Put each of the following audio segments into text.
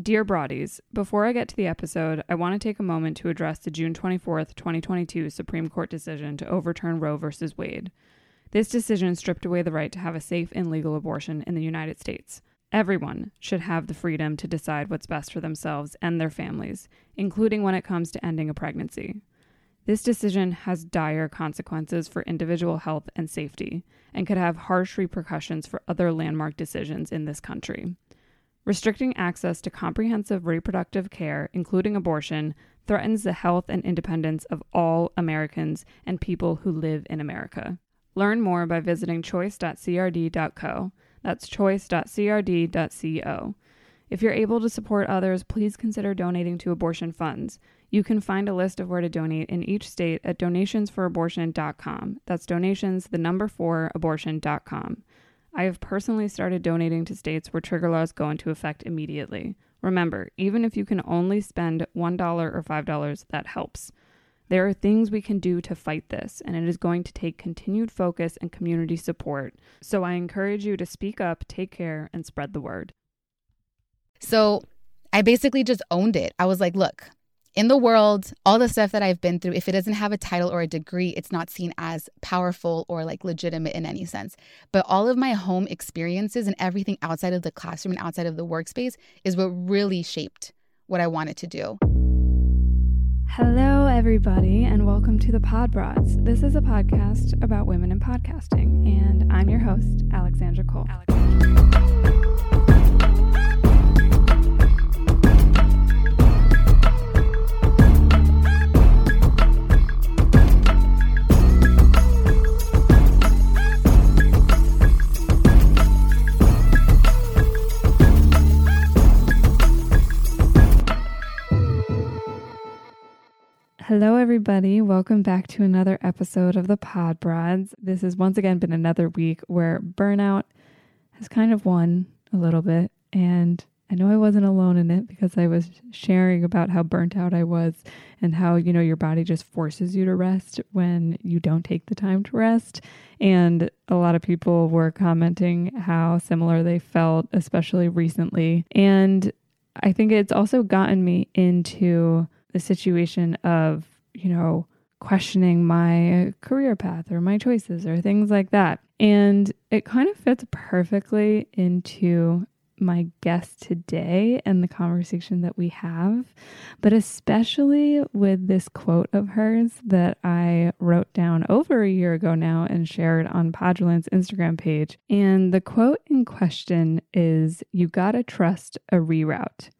Dear Broadies, before I get to the episode, I want to take a moment to address the June 24th, 2022 Supreme Court decision to overturn Roe v. Wade. This decision stripped away the right to have a safe and legal abortion in the United States. Everyone should have the freedom to decide what's best for themselves and their families, including when it comes to ending a pregnancy. This decision has dire consequences for individual health and safety and could have harsh repercussions for other landmark decisions in this country restricting access to comprehensive reproductive care, including abortion, threatens the health and independence of all Americans and people who live in America. Learn more by visiting choice.crd.co. That's choice.crd.co. If you're able to support others, please consider donating to abortion funds. You can find a list of where to donate in each state at donationsforabortion.com. That's donations, the number four, abortion.com. I have personally started donating to states where trigger laws go into effect immediately. Remember, even if you can only spend $1 or $5, that helps. There are things we can do to fight this, and it is going to take continued focus and community support. So I encourage you to speak up, take care, and spread the word. So I basically just owned it. I was like, look, in the world, all the stuff that I've been through, if it doesn't have a title or a degree, it's not seen as powerful or like legitimate in any sense. But all of my home experiences and everything outside of the classroom and outside of the workspace is what really shaped what I wanted to do. Hello, everybody, and welcome to the Pod Broads. This is a podcast about women in podcasting, and I'm your host, Alexandra Cole. Alexandra. Hello, everybody. Welcome back to another episode of the Pod Broads. This has once again been another week where burnout has kind of won a little bit. And I know I wasn't alone in it because I was sharing about how burnt out I was and how, you know, your body just forces you to rest when you don't take the time to rest. And a lot of people were commenting how similar they felt, especially recently. And I think it's also gotten me into the situation of, you know, questioning my career path or my choices or things like that. And it kind of fits perfectly into my guest today and the conversation that we have, but especially with this quote of hers that I wrote down over a year ago now and shared on Poddraland's Instagram page. And the quote in question is You gotta trust a reroute.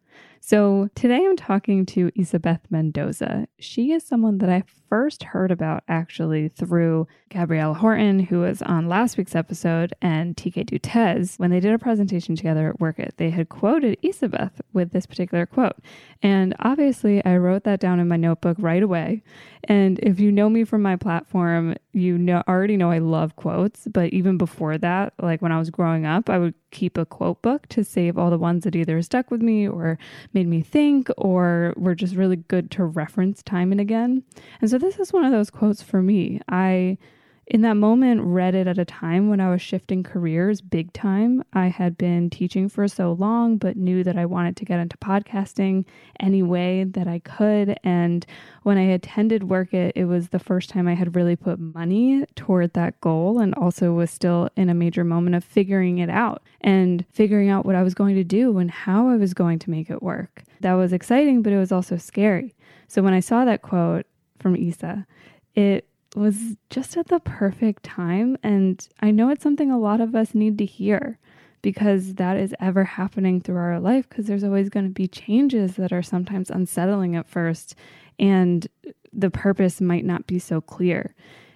So today I'm talking to Isabeth Mendoza. She is someone that I first heard about actually through Gabrielle Horton, who was on last week's episode, and TK Dutes. When they did a presentation together at Werk It, they had quoted Isabeth with this particular quote. And obviously, I wrote that down in my notebook right away. And if you know me from my platform, you know already know I love quotes. But even before that, like when I was growing up, I would keep a quote book to save all the ones that either stuck with me or made me think or were just really good to reference time and again. And so this is one of those quotes for me. I in that moment read it at a time when I was shifting careers big time. I had been teaching for so long, but knew that I wanted to get into podcasting any way that I could. And when I attended Werk It, it was the first time I had really put money toward that goal and also was still in a major moment of figuring it out and figuring out what I was going to do and how I was going to make it work. That was exciting, but it was also scary. So when I saw that quote from Isa, it was just at the perfect time. And I know it's something a lot of us need to hear because that is ever happening through our life because there's always going to be changes that are sometimes unsettling at first and the purpose might not be so clear.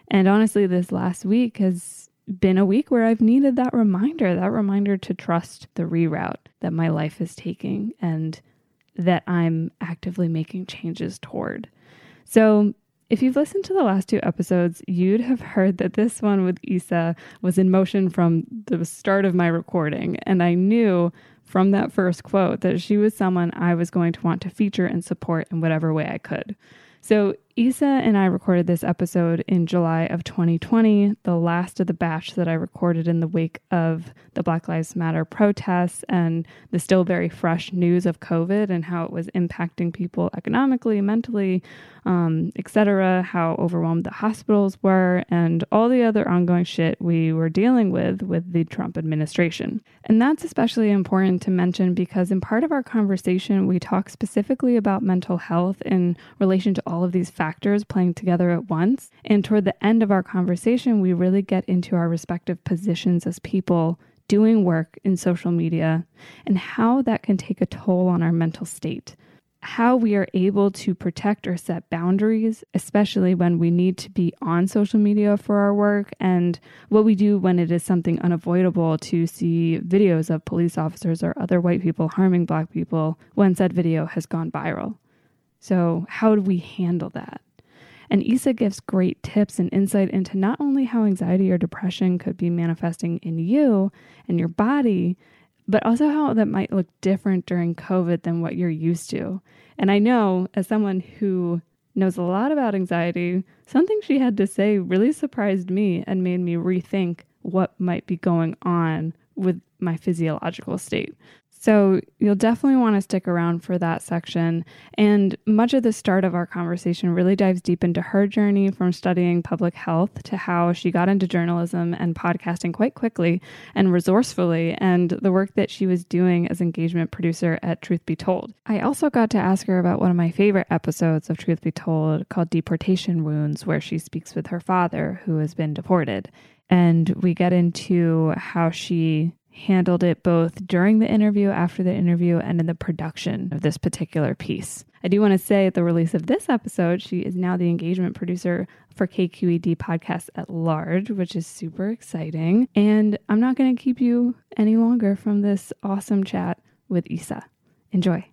And honestly, this last week has been a week where I've needed that reminder, that reminder to trust the reroute that my life is taking and that I'm actively making changes toward. So, if you've listened to the last two episodes, you'd have heard that this one with Isa was in motion from the start of my recording. And I knew from that first quote that she was someone I was going to want to feature and support in whatever way I could. So, Isa and I recorded this episode in July of 2020, the last of the batch that I recorded in the wake of the Black Lives Matter protests and the still very fresh news of COVID and how it was impacting people economically, mentally, um, etc., how overwhelmed the hospitals were, and all the other ongoing shit we were dealing with with the Trump administration. And that's especially important to mention because in part of our conversation, we talk specifically about mental health in relation to all of these factors playing together at once. And toward the end of our conversation, we really get into our respective positions as people doing work in social media and how that can take a toll on our mental state how we are able to protect or set boundaries, especially when we need to be on social media for our work, and what we do when it is something unavoidable to see videos of police officers or other white people harming black people when said video has gone viral. So, how do we handle that? And Isa gives great tips and insight into not only how anxiety or depression could be manifesting in you and your body, but also how that might look different during COVID than what you're used to. And I know, as someone who knows a lot about anxiety, something she had to say really surprised me and made me rethink what might be going on with my physiological state. So you'll definitely want to stick around for that section. And much of the start of our conversation really dives deep into her journey from studying public health to how she got into journalism and podcasting quite quickly and resourcefully, and the work that she was doing as engagement producer at Truth Be Told. I also got to ask her about one of my favorite episodes of Truth Be Told called Deportation Wounds, where she speaks with her father, who has been deported. And we get into how she handled it both during the interview, after the interview, and in the production of this particular piece. I do want to say at the release of this episode, she is now the engagement producer for KQED Podcasts at Large, which is super exciting. And I'm not going to keep you any longer from this awesome chat with Isa. Enjoy.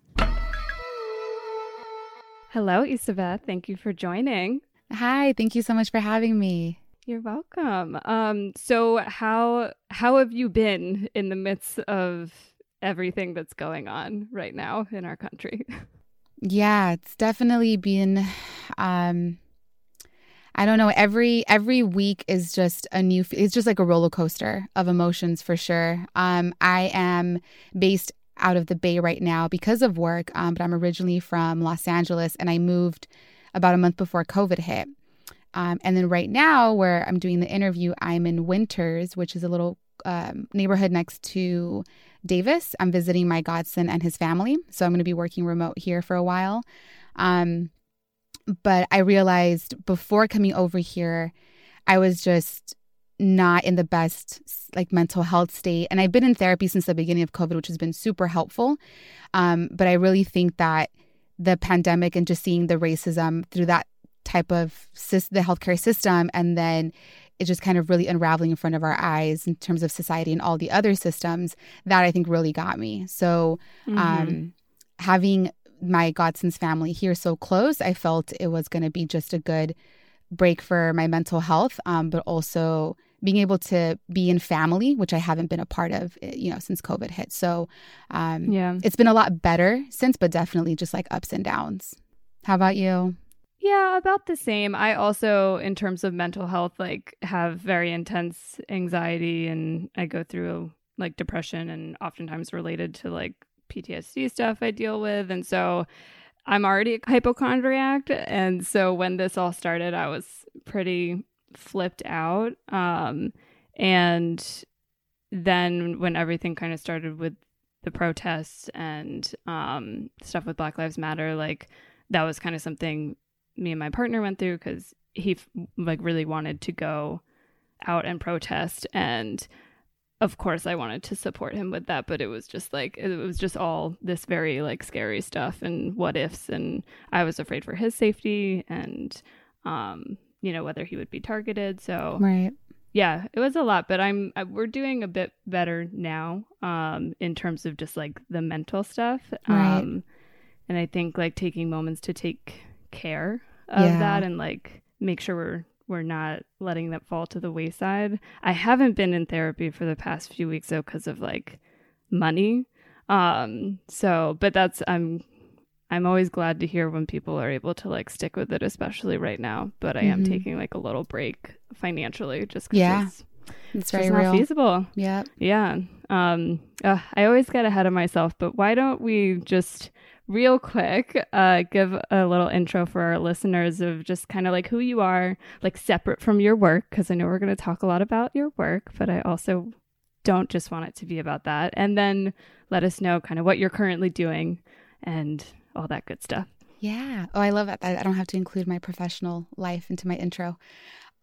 Hello, Isabeth. Thank you for joining. Hi, thank you so much for having me. You're welcome. Um, so how how have you been in the midst of everything that's going on right now in our country? Yeah, it's definitely been um I don't know, every every week is just a new it's just like a roller coaster of emotions for sure. Um I am based out of the Bay right now because of work, um, but I'm originally from Los Angeles and I moved about a month before COVID hit. Um, and then right now, where I'm doing the interview, I'm in Winters, which is a little um, neighborhood next to Davis. I'm visiting my godson and his family. So I'm going to be working remote here for a while. Um, but I realized before coming over here, I was just not in the best like mental health state and i've been in therapy since the beginning of covid which has been super helpful um, but i really think that the pandemic and just seeing the racism through that type of the healthcare system and then it's just kind of really unraveling in front of our eyes in terms of society and all the other systems that I think really got me. So, mm-hmm. um, having my godson's family here so close, I felt it was going to be just a good break for my mental health, um, but also being able to be in family, which I haven't been a part of, eh, you know, since COVID hit. So, um, yeah, it's been a lot better since, but definitely just like ups and downs. How about you? Yeah, about the same. I also, in terms of mental health, like have very intense anxiety and I go through like depression and oftentimes related to like PTSD stuff I deal with. And so I'm already a hypochondriac. And so when this all started, I was pretty flipped out. Um, and then when everything kind of started with the protests and um, stuff with Black Lives Matter, like that was kind of something me and my partner went through because he like really wanted to go out and protest and of course I wanted to support him with that, but it was just like it was just all this very like scary stuff and what ifs and I was afraid for his safety and um you know whether he would be targeted. So Right. Yeah, it was a lot, but I'm I, we're doing a bit better now um in terms of just like the mental stuff. Right. Um and I think like taking moments to take care of yeah. that and like make sure we're we're not letting that fall to the wayside. I haven't been in therapy for the past few weeks though because of like money. Um so but that's I'm I'm always glad to hear when people are able to like stick with it, especially right now. But I am Mhm. taking like a little break financially just because Yeah, it's, It's very not real. feasible. Yeah. Yeah. Um, uh, I always get ahead of myself, but why don't we just real quick uh, give a little intro for our listeners of just kind of like who you are, like separate from your work, because I know we're going to talk a lot about your work, but I also don't just want it to be about that. And then let us know kind of what you're currently doing and all that good stuff. Yeah. Oh, I love that. I don't have to include my professional life into my intro.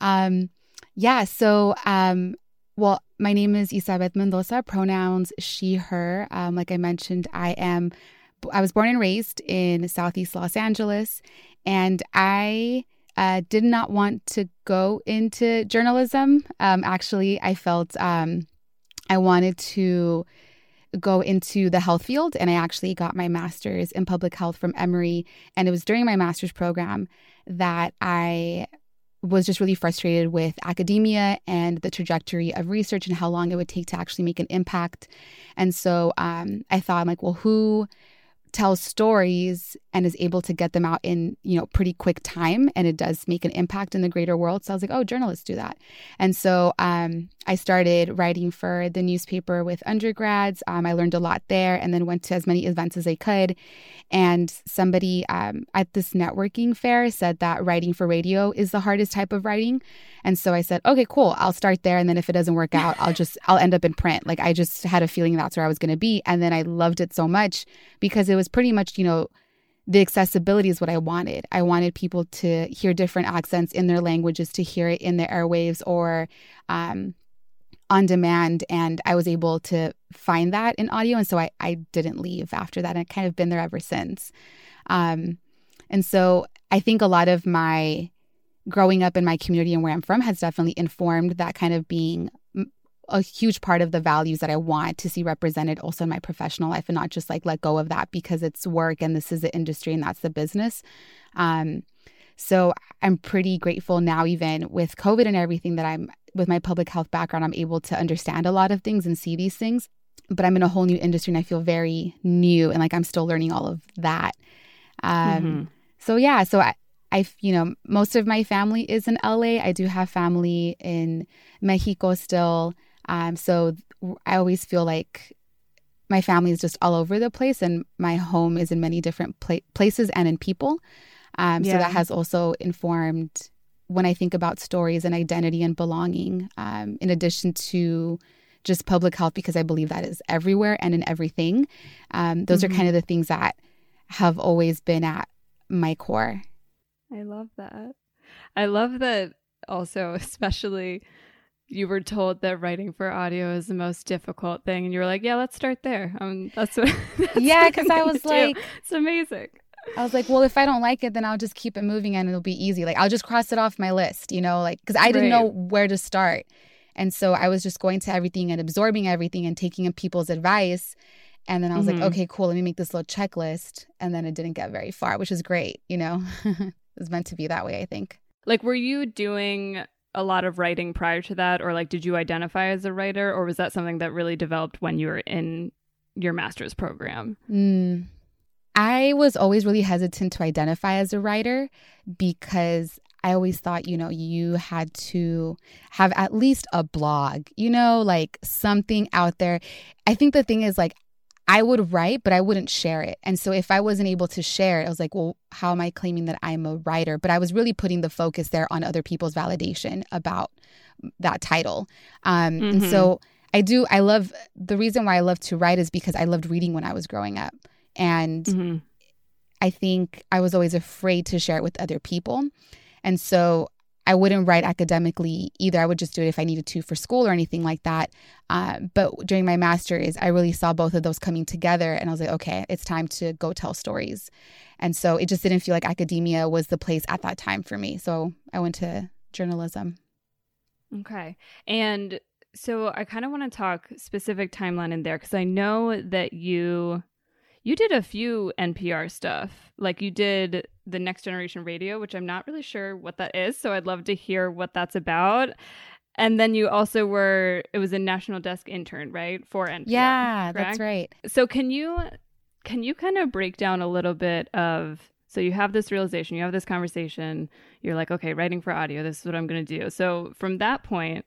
Um, yeah. So, um, well, my name is Isabeth Mendoza. Pronouns she, her. Um, like I mentioned, I am. I was born and raised in Southeast Los Angeles, and I uh, did not want to go into journalism. Um, actually, I felt um, I wanted to go into the health field and I actually got my master's in public health from Emory and it was during my master's program that I was just really frustrated with academia and the trajectory of research and how long it would take to actually make an impact. And so um, I thought, I'm like, well, who tells stories and is able to get them out in you know pretty quick time and it does make an impact in the greater world. So i was like oh journalists do that. And so um, i started writing for the newspaper with undergrads. Um, i learned a lot there and then went to as many events as i could. And somebody um, at this networking fair said that writing for radio is the hardest type of writing. And so i said okay cool i'll start there and then if it doesn't work out i'll just i'll end up in print. Like i just had a feeling that's where i was going to be. And then i loved it so much because it was pretty much you know the accessibility is what I wanted. I wanted people to hear different accents in their languages, to hear it in the airwaves or um, on demand. And I was able to find that in audio. And so I, I didn't leave after that. And I've kind of been there ever since. Um, and so I think a lot of my growing up in my community and where I'm from has definitely informed that kind of being a huge part of the values that I want to see represented also in my professional life and not just like let go of that because it's work and this is the industry and that's the business. Um, so I'm pretty grateful now, even with COVID and everything, that I'm with my public health background, I'm able to understand a lot of things and see these things. But I'm in a whole new industry and I feel very new and like I'm still learning all of that. Um, Mhm. So yeah, so I, I, you know, most of my family is in LA. I do have family in Mexico still. Um, so I always feel like my family is just all over the place, and my home is in many different pla- places and in people. Um, So that has also informed when I think about stories and identity and belonging, um, in addition to just public health, because I believe that is everywhere and in everything. Um, those Mhm. are kind of the things that have always been at my core. I love that. I love that also, especially you were told that writing for audio is the most difficult thing, and you were like, "Yeah, let's start there." Um, that's what. that's Yeah, because I was do. like- it's amazing. I was like, well, if I don't like it, then I'll just keep it moving and it'll be easy. Like, I'll just cross it off my list, you know, like, because I didn't know where to start. And so I was just going to everything and absorbing everything and taking in people's advice. And then I was Mhm. like, okay, cool, let me make this little checklist. And then it didn't get very far, which is great, you know? it was meant to be that way, I think. Like, were you doing a lot of writing prior to that, or like, did you identify as a writer, or was that something that really developed when you were in your master's program? Mm. I was always really hesitant to identify as a writer because I always thought, you know, you had to have at least a blog, you know, like something out there. I think the thing is, like, I would write, but I wouldn't share it. And so if I wasn't able to share it, I was like, well, how am I claiming that I'm a writer? But I was really putting the focus there on other people's validation about that title. Um, And Mhm. so I do, I love the reason why I love to write is because I loved reading when I was growing up. And Mhm. I think I was always afraid to share it with other people. And so I wouldn't write academically either. I would just do it if I needed to for school or anything like that. Uh, but during my master's, I really saw both of those coming together. And I was like, okay, it's time to go tell stories. And so it just didn't feel like academia was the place at that time for me. So I went to journalism. Okay. And so I kind of want to talk specific timeline in there because I know that you you did a few NPR stuff. Like you did the Next Generation Radio, which I'm not really sure what that is, so I'd love to hear what that's about. And then you also were it was a national desk intern, right? For NPR. Yeah, that's right. So can you can you kind of break down a little bit of so you have this realization, you have this conversation, you're like, okay, writing for audio, this is what I'm going to do. So from that point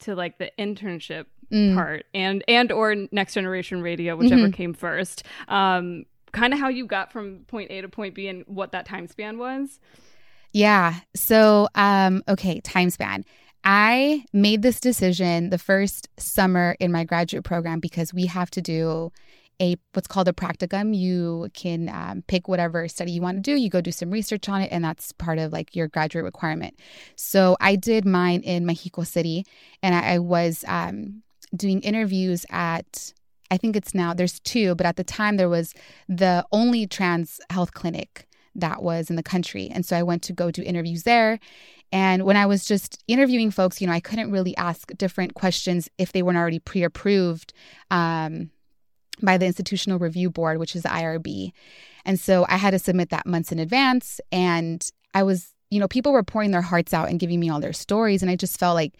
to like the internship mm. part and and or next generation radio, whichever mm-hmm. came first, um, kind of how you got from point A to point B and what that time span was. Yeah. So, um, okay, time span. I made this decision the first summer in my graduate program because we have to do a what's called a practicum. You can um, pick whatever study you want to do. You go do some research on it, and that's part of like your graduate requirement. So I did mine in Mexico City, and I, I was um, doing interviews at. I think it's now there's two, but at the time there was the only trans health clinic that was in the country. And so I went to go do interviews there. And when I was just interviewing folks, you know, I couldn't really ask different questions if they weren't already pre approved. Um, by the Institutional Review Board, which is the IRB. And so I had to submit that months in advance. And I was, you know, people were pouring their hearts out and giving me all their stories. And I just felt like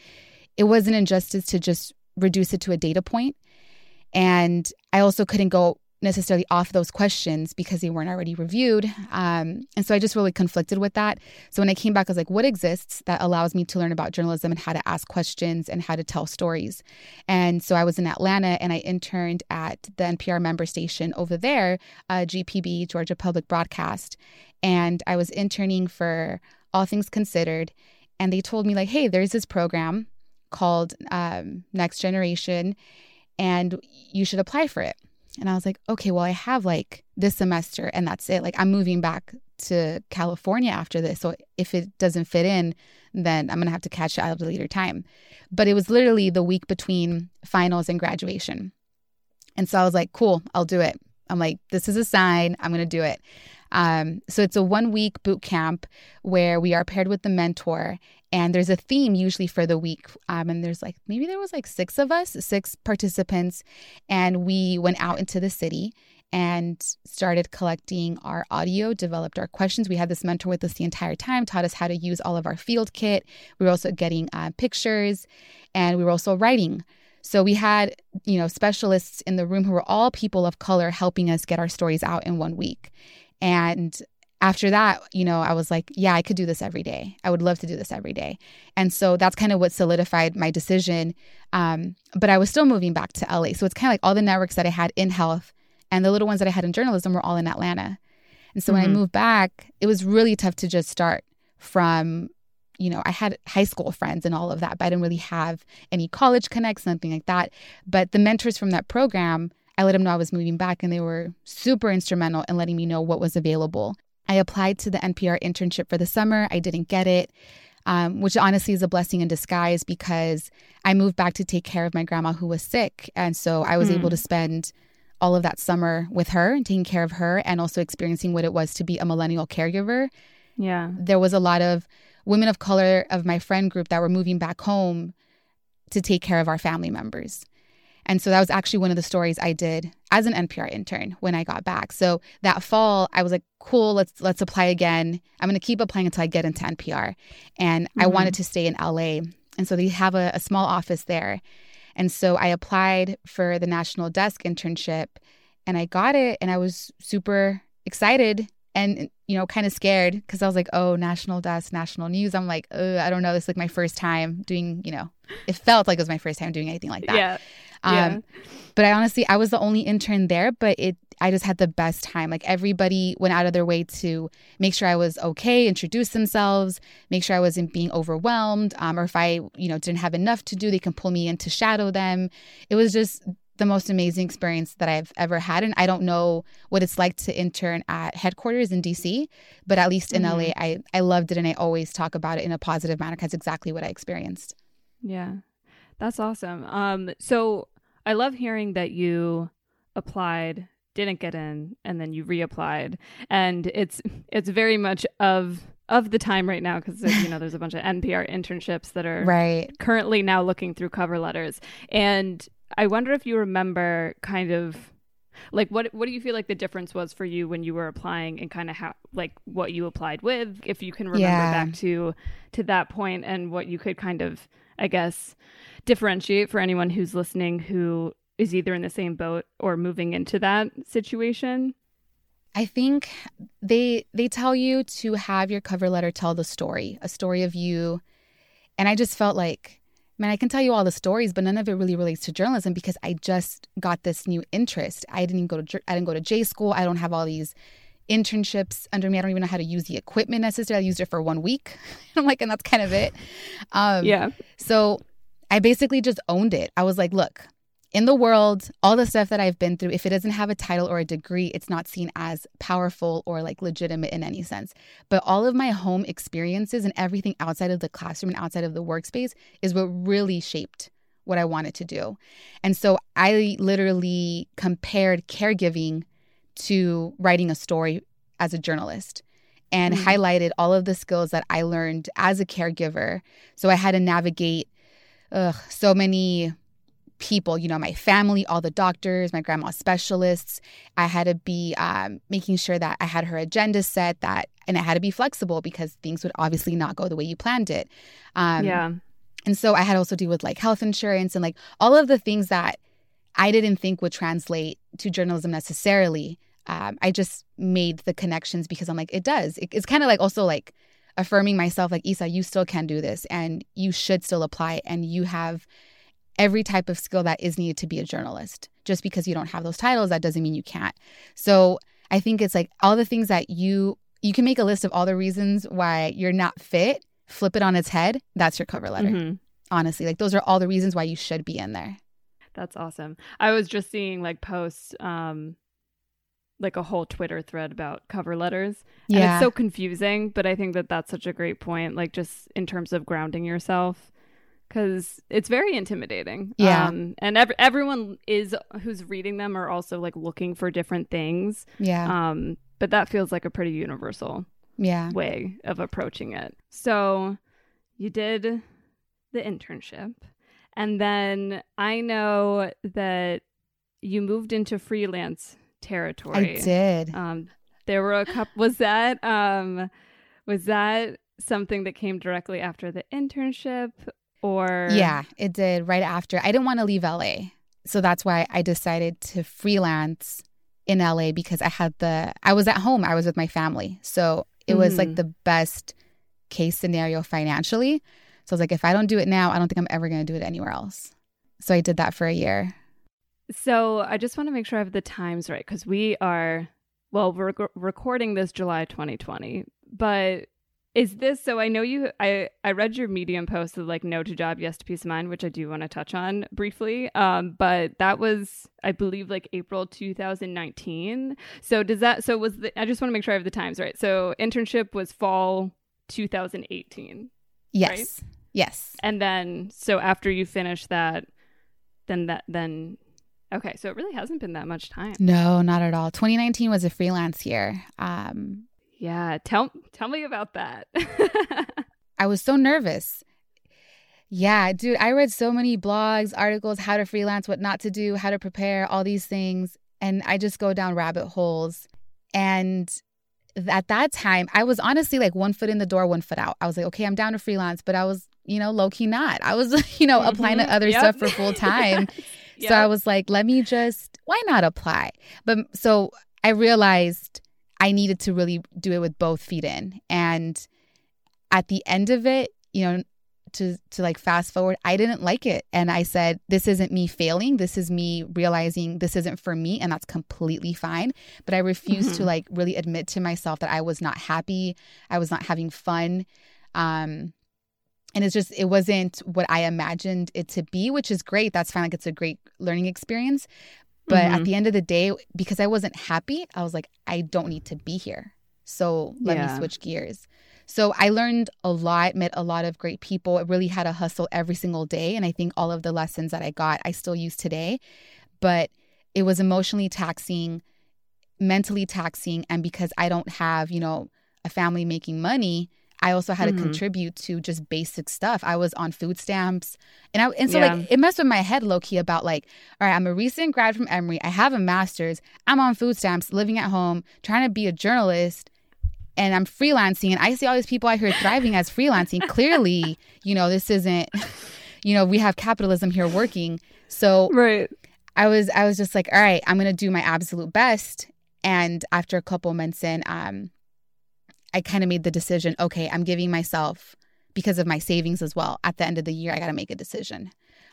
it was an injustice to just reduce it to a data point. And I also couldn't go necessarily off those questions because they weren't already reviewed. Um, and so I just really conflicted with that. So when I came back, I was like, what exists that allows me to learn about journalism and how to ask questions and how to tell stories? And so I was in Atlanta and I interned at the NPR member station over there, uh, GPB, Georgia Public Broadcast. And I was interning for All Things Considered. And they told me, like, hey, there's this program called um, Next Generation, and you should apply for it. And I was like, okay, well, I have like this semester and that's it. Like, I'm moving back to California after this. So if it doesn't fit in, then I'm going to have to catch it at a later time. But it was literally the week between finals and graduation. And so I was like, cool, I'll do it. I'm like, this is a sign. I'm going to do it. Um, so it's a one week boot camp where we are paired with the mentor and there's a theme usually for the week um, and there's like maybe there was like six of us six participants and we went out into the city and started collecting our audio developed our questions. We had this mentor with us the entire time taught us how to use all of our field kit. We were also getting uh, pictures and we were also writing. So we had you know specialists in the room who were all people of color helping us get our stories out in one week. And after that, you know, I was like, yeah, I could do this every day. I would love to do this every day. And so that's kind of what solidified my decision. Um, but I was still moving back to LA. So it's kind of like all the networks that I had in health and the little ones that I had in journalism were all in Atlanta. And so mm-hmm. when I mm-hmm. moved back, it was really tough to just start from, you know, I had high school friends and all of that, but I didn't really have any college connects, nothing like that. But the mentors from that program, I let them know I was moving back and they were super instrumental in letting me know what was available. I applied to the NPR internship for the summer. I didn't get it, um, which honestly is a blessing in disguise because I moved back to take care of my grandma who was sick. And so I was mm. able to spend all of that summer with her and taking care of her and also experiencing what it was to be a millennial caregiver. Yeah. There was a lot of women of color of my friend group that were moving back home to take care of our family members. And so that was actually one of the stories I did as an NPR intern when I got back. So that fall, I was like, cool, let's let's apply again. I'm going to keep applying until I get into NPR. And mm-hmm. I wanted to stay in LA. And so they have a, a small office there. And so I applied for the national desk internship and I got it and I was super excited and you know kind of scared because i was like oh national desk national news i'm like oh i don't know this is like my first time doing you know it felt like it was my first time doing anything like that yeah um, yeah. But I honestly, I was the only intern there, but it, I just had the best time. Like everybody went out of their way to make sure I was okay, introduce themselves, make sure I wasn't being overwhelmed, um, or if I, you know, didn't have enough to do, they can pull me in to shadow them. It was just the most amazing experience that I've ever had. And I don't know what it's like to intern at headquarters in DC, but at least in mm-hmm. LA, I, I loved it and I always talk about it in a positive manner because exactly what I experienced. Yeah. That's awesome. Um, so I love hearing that you applied, didn't get in, and then you reapplied, and it's it's very much of of the time right now because you know there's a bunch of NPR internships that are right currently now looking through cover letters, and I wonder if you remember kind of like what what do you feel like the difference was for you when you were applying and kind of how like what you applied with if you can remember yeah. back to to that point and what you could kind of I guess differentiate for anyone who's listening who is either in the same boat or moving into that situation? I think they they tell you to have your cover letter tell the story, a story of you. And I just felt like, man, I can tell you all the stories, but none of it really relates to journalism because I just got this new interest. I didn't go to I didn't go to J school. I don't have all these internships under me. I don't even know how to use the equipment necessarily. I used it for one week. I'm like, and that's kind of it. Um, yeah. So I basically just owned it. I was like, look, in the world, all the stuff that I've been through, if it doesn't have a title or a degree, it's not seen as powerful or like legitimate in any sense. But all of my home experiences and everything outside of the classroom and outside of the workspace is what really shaped what I wanted to do. And so I literally compared caregiving to writing a story as a journalist and mm-hmm. highlighted all of the skills that I learned as a caregiver. So I had to navigate ugh, so many people, you know, my family, all the doctors, my grandma's specialists. I had to be um, making sure that I had her agenda set that, and I had to be flexible because things would obviously not go the way you planned it. Um, yeah. And so I had also deal with like health insurance and like all of the things that I didn't think would translate to journalism necessarily. Um, I just made the connections because I'm like, it does. It, it's kind of like also like affirming myself, like, Isa, you still can do this and you should still apply and you have every type of skill that is needed to be a journalist. Just because you don't have those titles, that doesn't mean you can't. So I think it's like all the things that you you can make a list of all the reasons why you're not fit, flip it on its head. That's your cover letter. Mm-hmm. Honestly, like those are all the reasons why you should be in there. That's awesome. I was just seeing like posts um like a whole Twitter thread about cover letters. And yeah. it's so confusing, but I think that that's such a great point like just in terms of grounding yourself because it's very intimidating. Yeah. Um, and ev- everyone is who's reading them are also like looking for different things. Yeah. Um, but that feels like a pretty universal yeah way of approaching it. So you did the internship, and then I know that you moved into freelance territory. I did. Um, there were a couple. Was that um, was that something that came directly after the internship or Yeah, it did right after. I didn't want to leave LA. So that's why I decided to freelance in LA because I had the I was at home, I was with my family. So it was like mm. the best case scenario financially. So I was like if I don't do it now, I don't think I'm ever going to do it anywhere else. So I did that for a year. So I just want to make sure I have the times right cuz we are well, we're recording this July 2020, but is this so? I know you. I I read your Medium post of like no to job, yes to peace of mind, which I do want to touch on briefly. Um, but that was I believe like April 2019. So does that? So was the? I just want to make sure I have the times right. So internship was fall 2018. Yes. Right? Yes. And then so after you finish that, then that then Okay, so it really hasn't been that much time. No, not at all. 2019 was a freelance year. Um, yeah, tell tell me about that. I was so nervous. Yeah, dude, I read so many blogs, articles, how to freelance, what not to do, how to prepare, all these things, and I just go down rabbit holes. And at that time, I was honestly like one foot in the door, one foot out. I was like, okay, I'm down to freelance, but I was, you know, low key not. I was, you know, mm-hmm. applying to other yep. stuff for full time. yes. Yep. So I was like, let me just, why not apply? But so I realized I needed to really do it with both feet in. And at the end of it, you know, to to like fast forward, I didn't like it. And I said, this isn't me failing. This is me realizing this isn't for me and that's completely fine. But I refused mm-hmm. to like really admit to myself that I was not happy. I was not having fun. Um and it's just it wasn't what I imagined it to be, which is great. That's fine. Like it's a great learning experience. But mm-hmm. at the end of the day, because I wasn't happy, I was like, I don't need to be here. So let yeah. me switch gears. So I learned a lot, met a lot of great people. I really had a hustle every single day. And I think all of the lessons that I got, I still use today. But it was emotionally taxing, mentally taxing. And because I don't have, you know, a family making money, I also had mm-hmm. to contribute to just basic stuff. I was on food stamps. And I and so yeah. like it messed with my head low key about like, all right, I'm a recent grad from Emory. I have a master's. I'm on food stamps, living at home, trying to be a journalist, and I'm freelancing. And I see all these people out here thriving as freelancing. Clearly, you know, this isn't, you know, we have capitalism here working. So right. I was I was just like, all right, I'm gonna do my absolute best and after a couple months in, um, I kind of made the decision. Okay, I'm giving myself because of my savings as well. At the end of the year, I got to make a decision.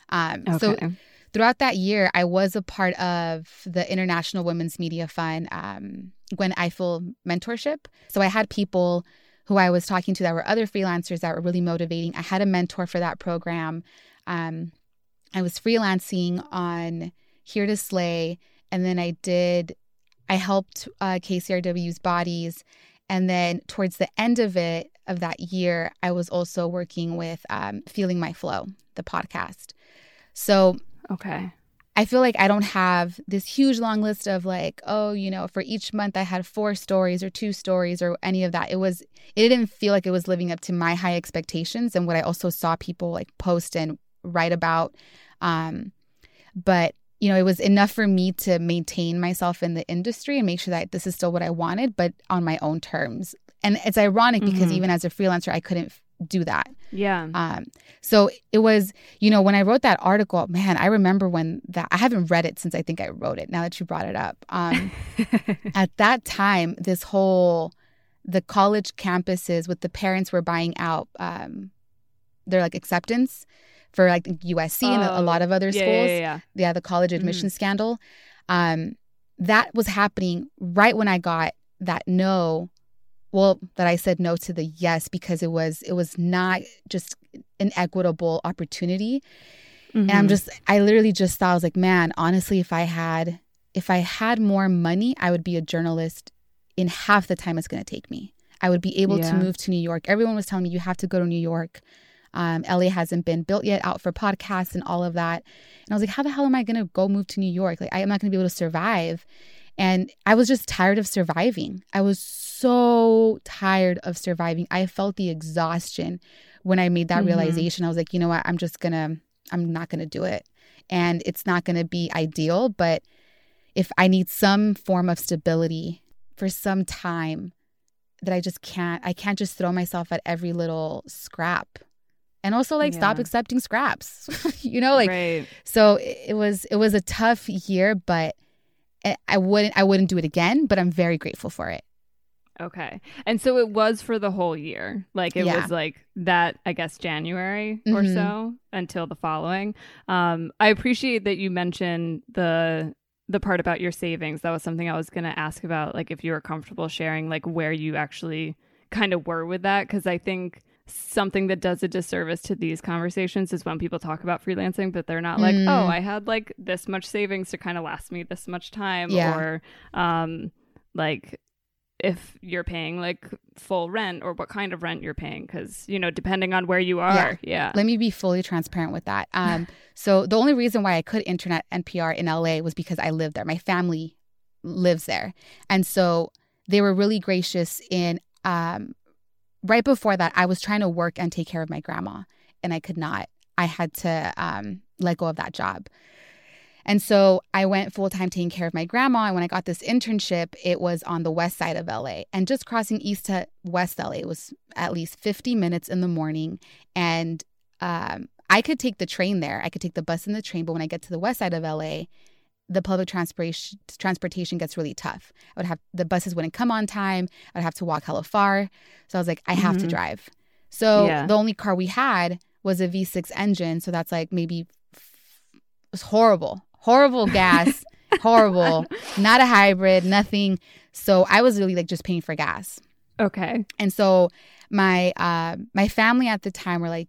Um, Okay. So throughout that year, I was a part of the International Women's Media Fund, um, Gwen Ifill mentorship. So I had people who I was talking to that were other freelancers that were really motivating. I had a mentor for that program. Um, I was freelancing on Hear to Slay, and then I did, I helped uh, KCRW's Bodies. And then towards the end of it, of that year, I was also working with um, Feeling My Flow, the podcast. So okay. I feel like I don't have this huge long list of like, oh, you know, for each month I had four stories or two stories or any of that. It was, it didn't feel like it was living up to my high expectations and what I also saw people like post and write about. Um, but, you know, it was enough for me to maintain myself in the industry and make sure that this is still what I wanted, but on my own terms. And it's ironic because Mhm. even as a freelancer, I couldn't f- do that. Yeah. Um, so it was, you know, when I wrote that article, man, I remember when that I haven't read it since I think I wrote it. Now that you brought it up, um, at that time, this whole the college campuses with the parents were buying out um, their like acceptance for like USC and a, a Oh, lot of other yeah, schools. yeah, yeah. Yeah, the college admission scandal. Um, that was happening right when I got that no. Well, that I said no to the yes because it was it was not just an equitable opportunity. And I'm Mhm. just I literally just thought I was like, man, honestly, if I had if I had more money, I would be a journalist in half the time it's going to take me. I would be able Yeah. to move to New York. Everyone was telling me you have to go to New York. Um, LA hasn't been built yet out for podcasts and all of that. And I was like, how the hell am I going to go move to New York? Like, I am not going to be able to survive. And I was just tired of surviving. I was so tired of surviving. I felt the exhaustion when I made that Mhm. realization. I was like, you know what? I'm just going to, I'm not going to do it. And it's not going to be ideal, but if I need some form of stability for some time, that I just can't, I can't just throw myself at every little scrap. And also like stop accepting scraps. you know, like right. so it was it was a tough year, but I- wouldn't I wouldn't do it again, but I'm very grateful for it. Okay. And so it was for the whole year. Like it Yeah. was like that, I guess, January or Mhm. so until the following. Um, I appreciate that you mentioned the the part about your savings. That was something I was gonna ask about, like if you were comfortable sharing like where you actually kind of were with that. Cause I think something that does a disservice to these conversations is when people talk about freelancing, but they're not like, Mm. oh, I had like this much savings to kind of last me this much time Yeah. or um like if you're paying like full rent or what kind of rent you're paying because you know depending on where you are yeah, Let me be fully transparent with that. Um, so the only reason why I could internet NPR in LA was because I lived there. My family lives there, and so they were really gracious in. Um, right before that, I was trying to work and take care of my grandma, and I could not. I had to um, let go of that job. And so I went full time taking care of my grandma. And when I got this internship, it was on the west side of LA. And just crossing east to west LA was at least 50 minutes in the morning. And um, I could take the train there. I could take the bus and the train. But when I get to the west side of LA, the public transportation transportation gets really tough. I would have the buses wouldn't come on time. I'd have to walk hella far. So I was like, I have to Mhm. drive. So Yeah. the only car we had was a V6 engine. So that's like maybe it was horrible, horrible gas, horrible. Not a hybrid, nothing. So I was really like just paying for gas. okay And so my uh, my family at the time were like,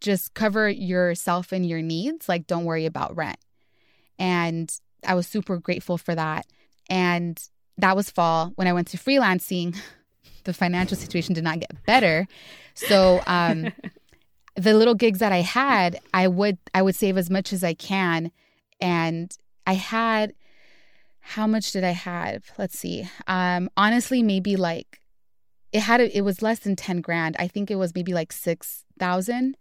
just cover yourself and your needs. Like, don't worry about rent. And I was super grateful for that. And that was fall. When I went to freelancing, the financial situation did not get better. So um, the little gigs that I had, I would I would save as much as I can. And I had how much did I have? Let's see. Um, honestly, maybe like it had a, it was less than 10 grand i think it was maybe like 6000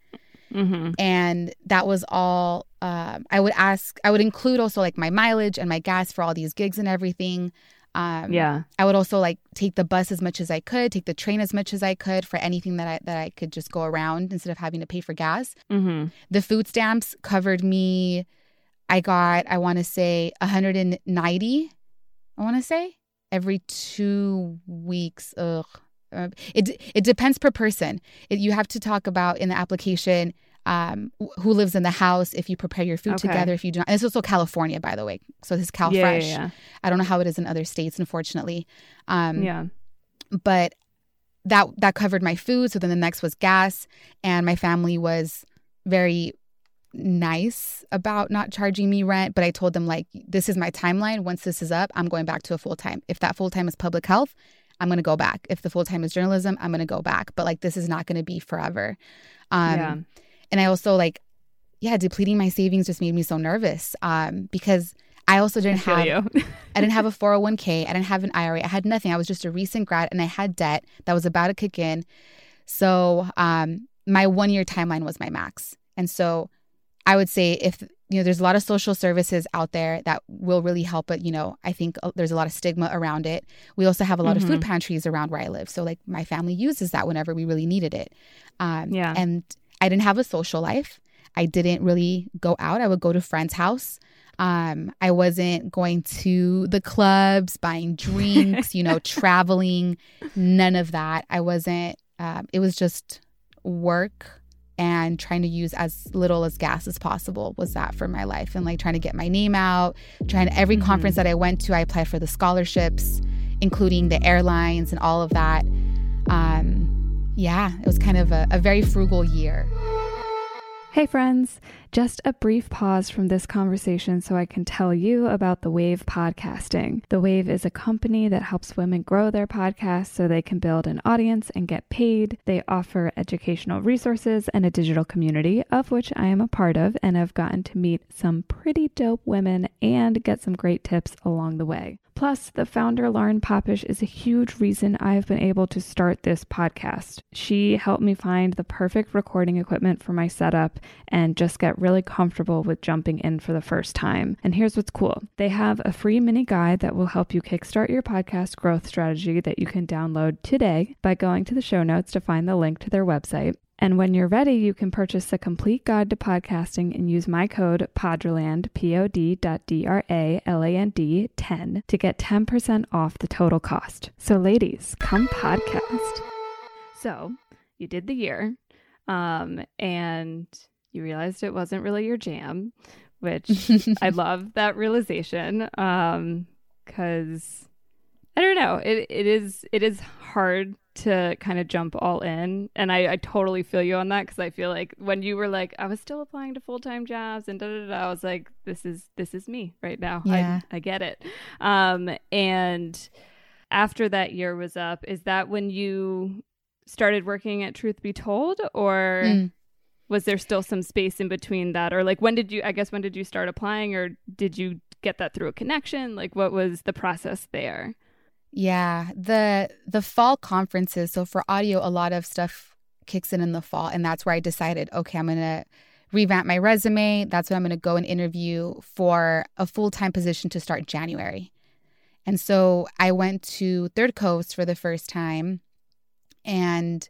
mm-hmm. and that was all um, i would ask i would include also like my mileage and my gas for all these gigs and everything um, yeah i would also like take the bus as much as i could take the train as much as i could for anything that i that i could just go around instead of having to pay for gas mm-hmm. the food stamps covered me i got i want to say 190 i want to say every two weeks. Ugh. Uh, it it depends per person. It, you have to talk about in the application um, who lives in the house, if you prepare your food okay. together, if you do not. And it's also California, by the way. So this is Cal yeah, Fresh. Yeah, yeah. I don't know how it is in other states, unfortunately. Um, yeah. But that that covered my food. So then the next was gas, and my family was very nice about not charging me rent, but I told them like this is my timeline. Once this is up, I'm going back to a full time. If that full time is public health, I'm going to go back. If the full time is journalism, I'm going to go back. But like this is not going to be forever. Um yeah. and I also like yeah, depleting my savings just made me so nervous um because I also didn't I have I didn't have a 401k, I didn't have an IRA. I had nothing. I was just a recent grad and I had debt that was about to kick in. So, um my 1 year timeline was my max. And so I would say if you know there's a lot of social services out there that will really help but you know i think uh, there's a lot of stigma around it we also have a lot mm-hmm. of food mm-hmm. pantries around where i live so like my family uses that whenever we really needed it um, yeah and i didn't have a social life i didn't really go out i would go to friends house um, I wasn't going to the clubs, buying drinks, you know, traveling, none of that. I wasn't, um, it was just work, and trying to use as little as gas as possible was that for my life. And like trying to get my name out trying to every mm-hmm. conference that i went to i applied for the scholarships including the airlines and all of that. Um, yeah it was kind of a, a very frugal year Hey, friends, just a brief pause from this conversation so I can tell you about The Wave Podcasting. The Wave is a company that helps women grow their podcasts so they can build an audience and get paid. They offer educational resources and a digital community, of which I am a part of, and have gotten to meet some pretty dope women and get some great tips along the way. Plus, the founder, Lauren Popish, is a huge reason I've been able to start this podcast. She helped me find the perfect recording equipment for my setup and just get really comfortable with jumping in for the first time. And here's what's cool they have a free mini guide that will help you kickstart your podcast growth strategy that you can download today by going to the show notes to find the link to their website. And when you're ready, you can purchase the complete guide to podcasting and use my code PODRALAND, P-O-D.D-R-A-L-A-N-D 10 to get 10% off the total cost. So ladies, come podcast. So you did the year um, and you realized it wasn't really your jam, which I love that realization um, because I don't know. It, it is it is hard to kind of jump all in. And I, I totally feel you on that because I feel like when you were like, I was still applying to full time jobs and da da da, I was like, this is this is me right now. Yeah. I, I get it. Um, and after that year was up, is that when you started working at Truth Be Told, or mm. was there still some space in between that, or like when did you? I guess when did you start applying, or did you get that through a connection? Like, what was the process there? Yeah, the the fall conferences. So for audio, a lot of stuff kicks in in the fall, and that's where I decided, okay, I'm gonna revamp my resume. That's when I'm gonna go and interview for a full time position to start January. And so I went to Third Coast for the first time, and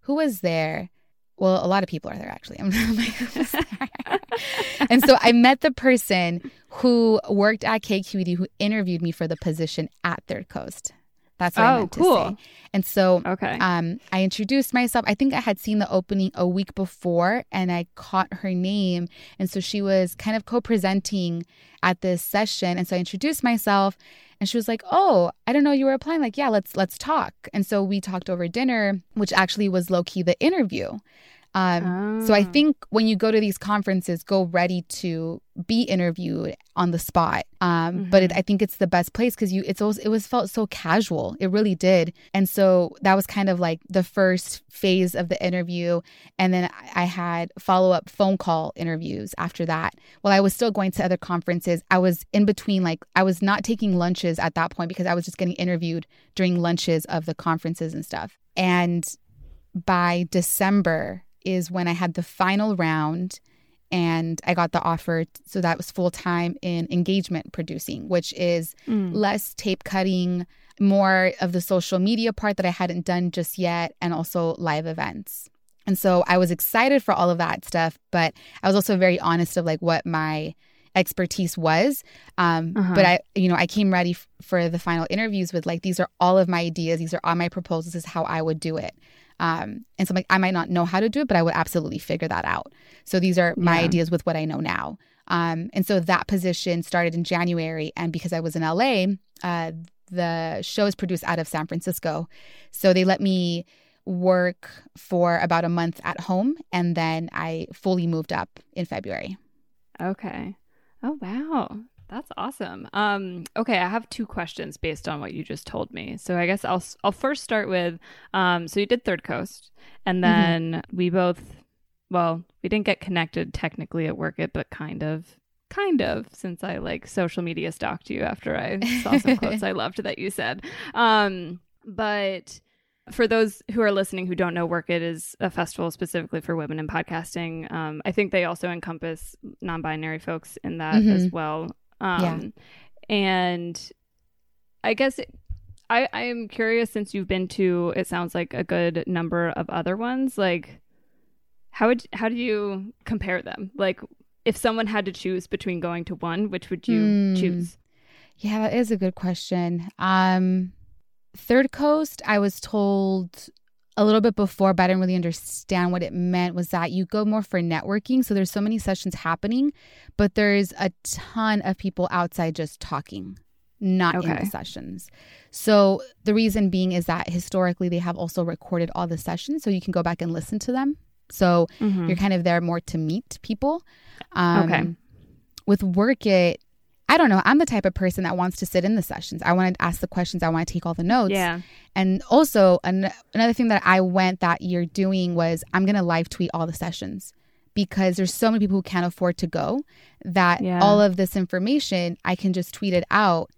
who was there? Well, a lot of people are there actually. and so I met the person who worked at KQED who interviewed me for the position at Third Coast. That's what oh, I meant cool. to say. And so okay. um, I introduced myself. I think I had seen the opening a week before and I caught her name. And so she was kind of co presenting at this session. And so I introduced myself and she was like, "Oh, I don't know you were applying." Like, "Yeah, let's let's talk." And so we talked over dinner, which actually was low key the interview. Um, oh. So I ah. think when you go to these conferences, go ready to be interviewed on the spot. Um, mm-hmm. But it, mm-hmm. I think it's the best place because you it's always, it was felt so casual. It really did. And so that was kind of like the first phase of the interview. And then I had follow up phone call interviews after that. While I was still going to other conferences, I was in between. Like I was not taking lunches at that point because I was just getting interviewed during lunches of the conferences and stuff. And by December is when I had the final round and I got the offer. So that was full time in engagement producing, which is mm. less tape cutting, more of the social media part that I hadn't done just yet, and also live events. And so I was excited for all of that stuff, but I was also very honest of like what my expertise was. Um, Uh-huh. But I, you know, I came ready f- for the final interviews with like, these are all of my ideas. These are all my proposals. This is how I would do it. Um, and so I'm like, I might not know how to do it, but I would absolutely figure that out. So these are my Yeah. ideas with what I know now. Um, and so that position started in January. And because I was in LA, uh, the show is produced out of San Francisco. So they let me work for about a month at home. And then I fully moved up in February. Okay. Oh wow. That's awesome. Um, okay, I have two questions based on what you just told me. So I guess I'll I'll first start with um, so you did Third Coast, and then we both, well, we didn't get connected technically at Werk It, but kind of, kind of, since I like social media stalked you after I saw some quotes I loved that you said. Um, but for those who are listening who don't know, Werk It is a festival specifically for women in podcasting. Um, I think they also encompass non-binary folks in that Mhm. as well. Um, Yeah. And I guess it, I I am curious since you've been to it sounds like a good number of other ones. Like, how would how do you compare them? Like, if someone had to choose between going to one, which would you Hmm. choose? Yeah, that is a good question. Um, Third Coast, I was told a little bit before, but I didn't really understand what it meant. Was that you go more for networking? So there's so many sessions happening, but there's a ton of people outside just talking, not in Okay. the sessions. So the reason being is that historically they have also recorded all the sessions, so you can go back and listen to them. So Mhm. you're kind of there more to meet people. Um, Okay. With Werk It, I don't know. I'm the type of person that wants to sit in the sessions. I want to ask the questions. I want to take all the notes. Yeah. And also, an- another thing that I went that year doing was I'm going to live tweet all the sessions because there's so many people who can't afford to go that Yeah. all of this information, I can just tweet it out.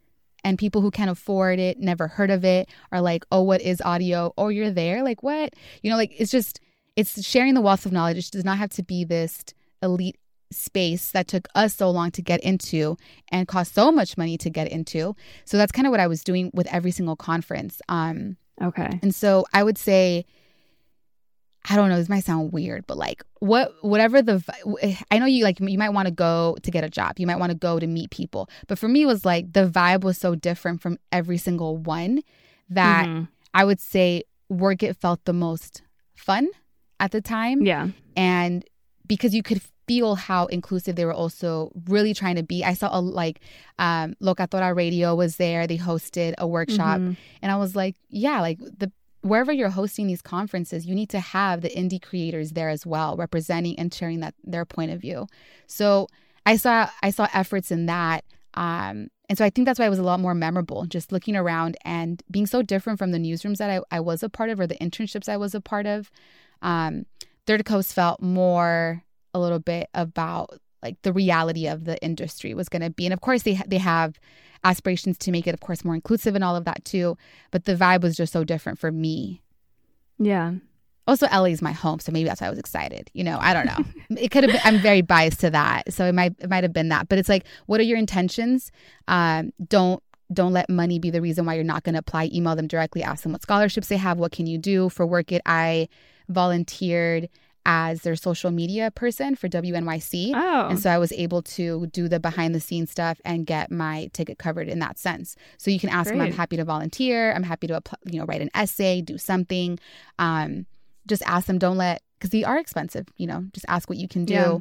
And people who can't afford it, never heard of it, are like, oh, what is audio? Oh, you're there? Like, what? You know, like, it's just, it's sharing the wealth of knowledge. It does not have to be this elite space that took us so long to get into and cost so much money to get into. So that's kind of what I was doing with every single conference. Um, Okay. and so I would say, I don't know, this might sound weird, but like what, whatever the, I know you like, you might want to go to get a job. You might want to go to meet people. But for me, it was like the vibe was so different from every single one that Mhm. I would say Werk It felt the most fun at the time Yeah. and because you could feel how inclusive they were also really trying to be. I saw a like um locatora radio was there. They hosted a workshop. Mhm. and i was like yeah like the wherever you're hosting these conferences you need to have the indie creators there as well representing and sharing that their point of view. So i saw i saw efforts in that. Um and so i think that's why it was a lot more memorable just looking around and being so different from the newsrooms that i, I was a part of or the internships i was a part of. Um third coast felt more a little bit about like the reality of the industry was going to be. And of course they ha- they have aspirations to make it of course more inclusive and all of that too but the vibe was just so different for me. Yeah. also LA is my home so maybe that's why I was excited you know I don't know. It could have been I'm very biased to that so it might it might have been that but it's like what are your intentions? Um don't don't let money be the reason why you're not going to apply. Email them directly ask them what scholarships they have what can you do? For Werk It I volunteered as their social media person for WNYC Oh. and so I was able to do the behind the scenes stuff and get my ticket covered in that sense. So you can ask them, I'm happy to volunteer. I'm happy to, you know, write an essay, do something. Um, just ask them, don't let, because they are expensive, you know, just ask what you can do Yeah.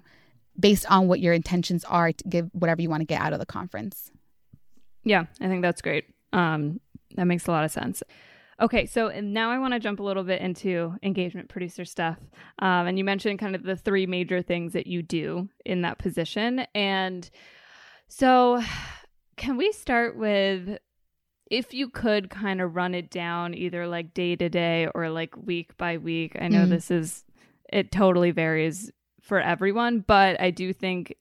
based on what your intentions are to give whatever you want to get out of the conference. Yeah, I think that's great. Um, that makes a lot of sense. Okay, so and now I want to jump a little bit into engagement producer stuff. Um, and you mentioned kind of the three major things that you do in that position. And so, can we start with if you could kind of run it down either like day to day or like week by week? I know Mm. this is, it totally varies for everyone, but I do think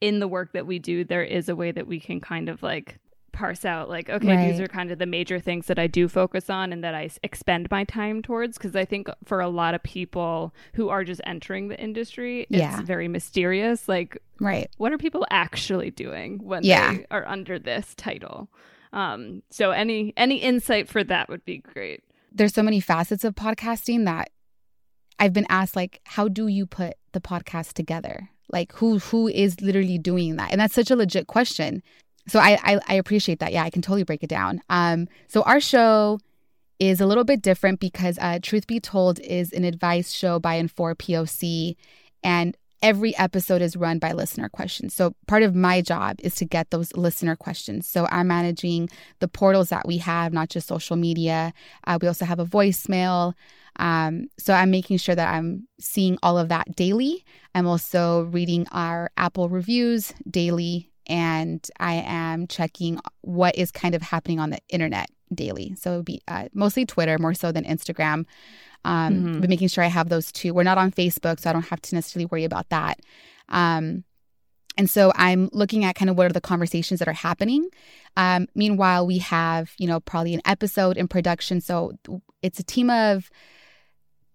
in the work that we do, there is a way that we can kind of like parse out like okay these are kind of the major things that i do focus on and that i expend my time towards because i think for a lot of people who are just entering the industry it's Yeah. very mysterious like Right. what are people actually doing when Yeah. they are under this title um so any any insight for that would be great There's so many facets of podcasting that I've been asked, like, how do you put the podcast together? Like who who is literally doing that? And that's such a legit question. So I I, I appreciate that. Yeah, I can totally break it down. Um, so our show is a little bit different because uh, Truth Be Told is an advice show by and for POC, and every episode is run by listener questions. So part of my job is to get those listener questions. So I'm managing the portals that we have, not just social media. Uh, we also have a voicemail. Um, so I'm making sure that I'm seeing all of that daily. I'm also reading our Apple reviews daily, and I am checking what is kind of happening on the internet daily. So it would be uh, mostly Twitter, more so than Instagram. Um, mm-hmm. But making sure I have those two. We're not on Facebook, so I don't have to necessarily worry about that. Um, and so I'm looking at kind of what are the conversations that are happening. Um, meanwhile, we have, you know, probably an episode in production. So it's a team of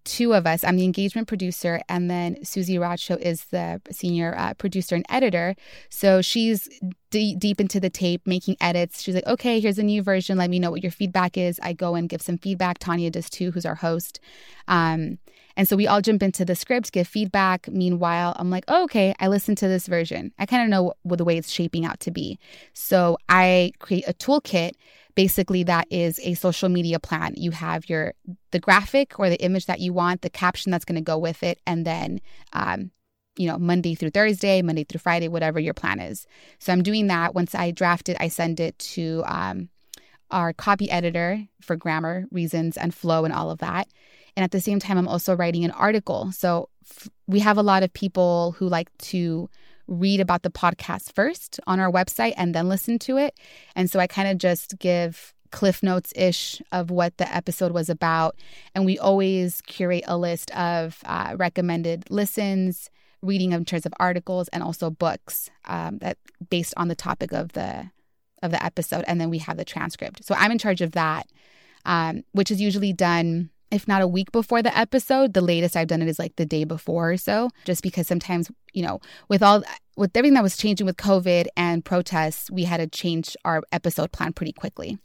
two of us. I'm the engagement producer, and then Susie Racho is the senior uh, producer and editor. So she's d- deep into the tape, making edits. She's like, okay, here's a new version. Let me know what your feedback is. I go and give some feedback. Tonya does too, who's our host. Um, and so we all jump into the script, give feedback. Meanwhile, I'm like, oh, okay, I listened to this version. I kind of know what the way it's shaping out to be. So I create a toolkit basically that is a social media plan. You have your the graphic or the image that you want the caption that's going to go with it and then um, you know monday through thursday monday through friday whatever your plan is. So i'm doing that. Once i draft it i send it to um, our copy editor for grammar reasons and flow and all of that. And at the same time i'm also writing an article. So f- we have a lot of people who like to read about the podcast first on our website and then listen to it. And so I kind of just give cliff notes ish of what the episode was about. And we always curate a list of uh, recommended listens, reading in terms of articles, and also books um, that based on the topic of the of the episode. And then we have the transcript. So I'm in charge of that, um, which is usually done if not a week before the episode. The latest I've done it is like the day before or so, just because sometimes, you know, with all with everything that was changing with COVID and protests, we had to change our episode plan pretty quickly.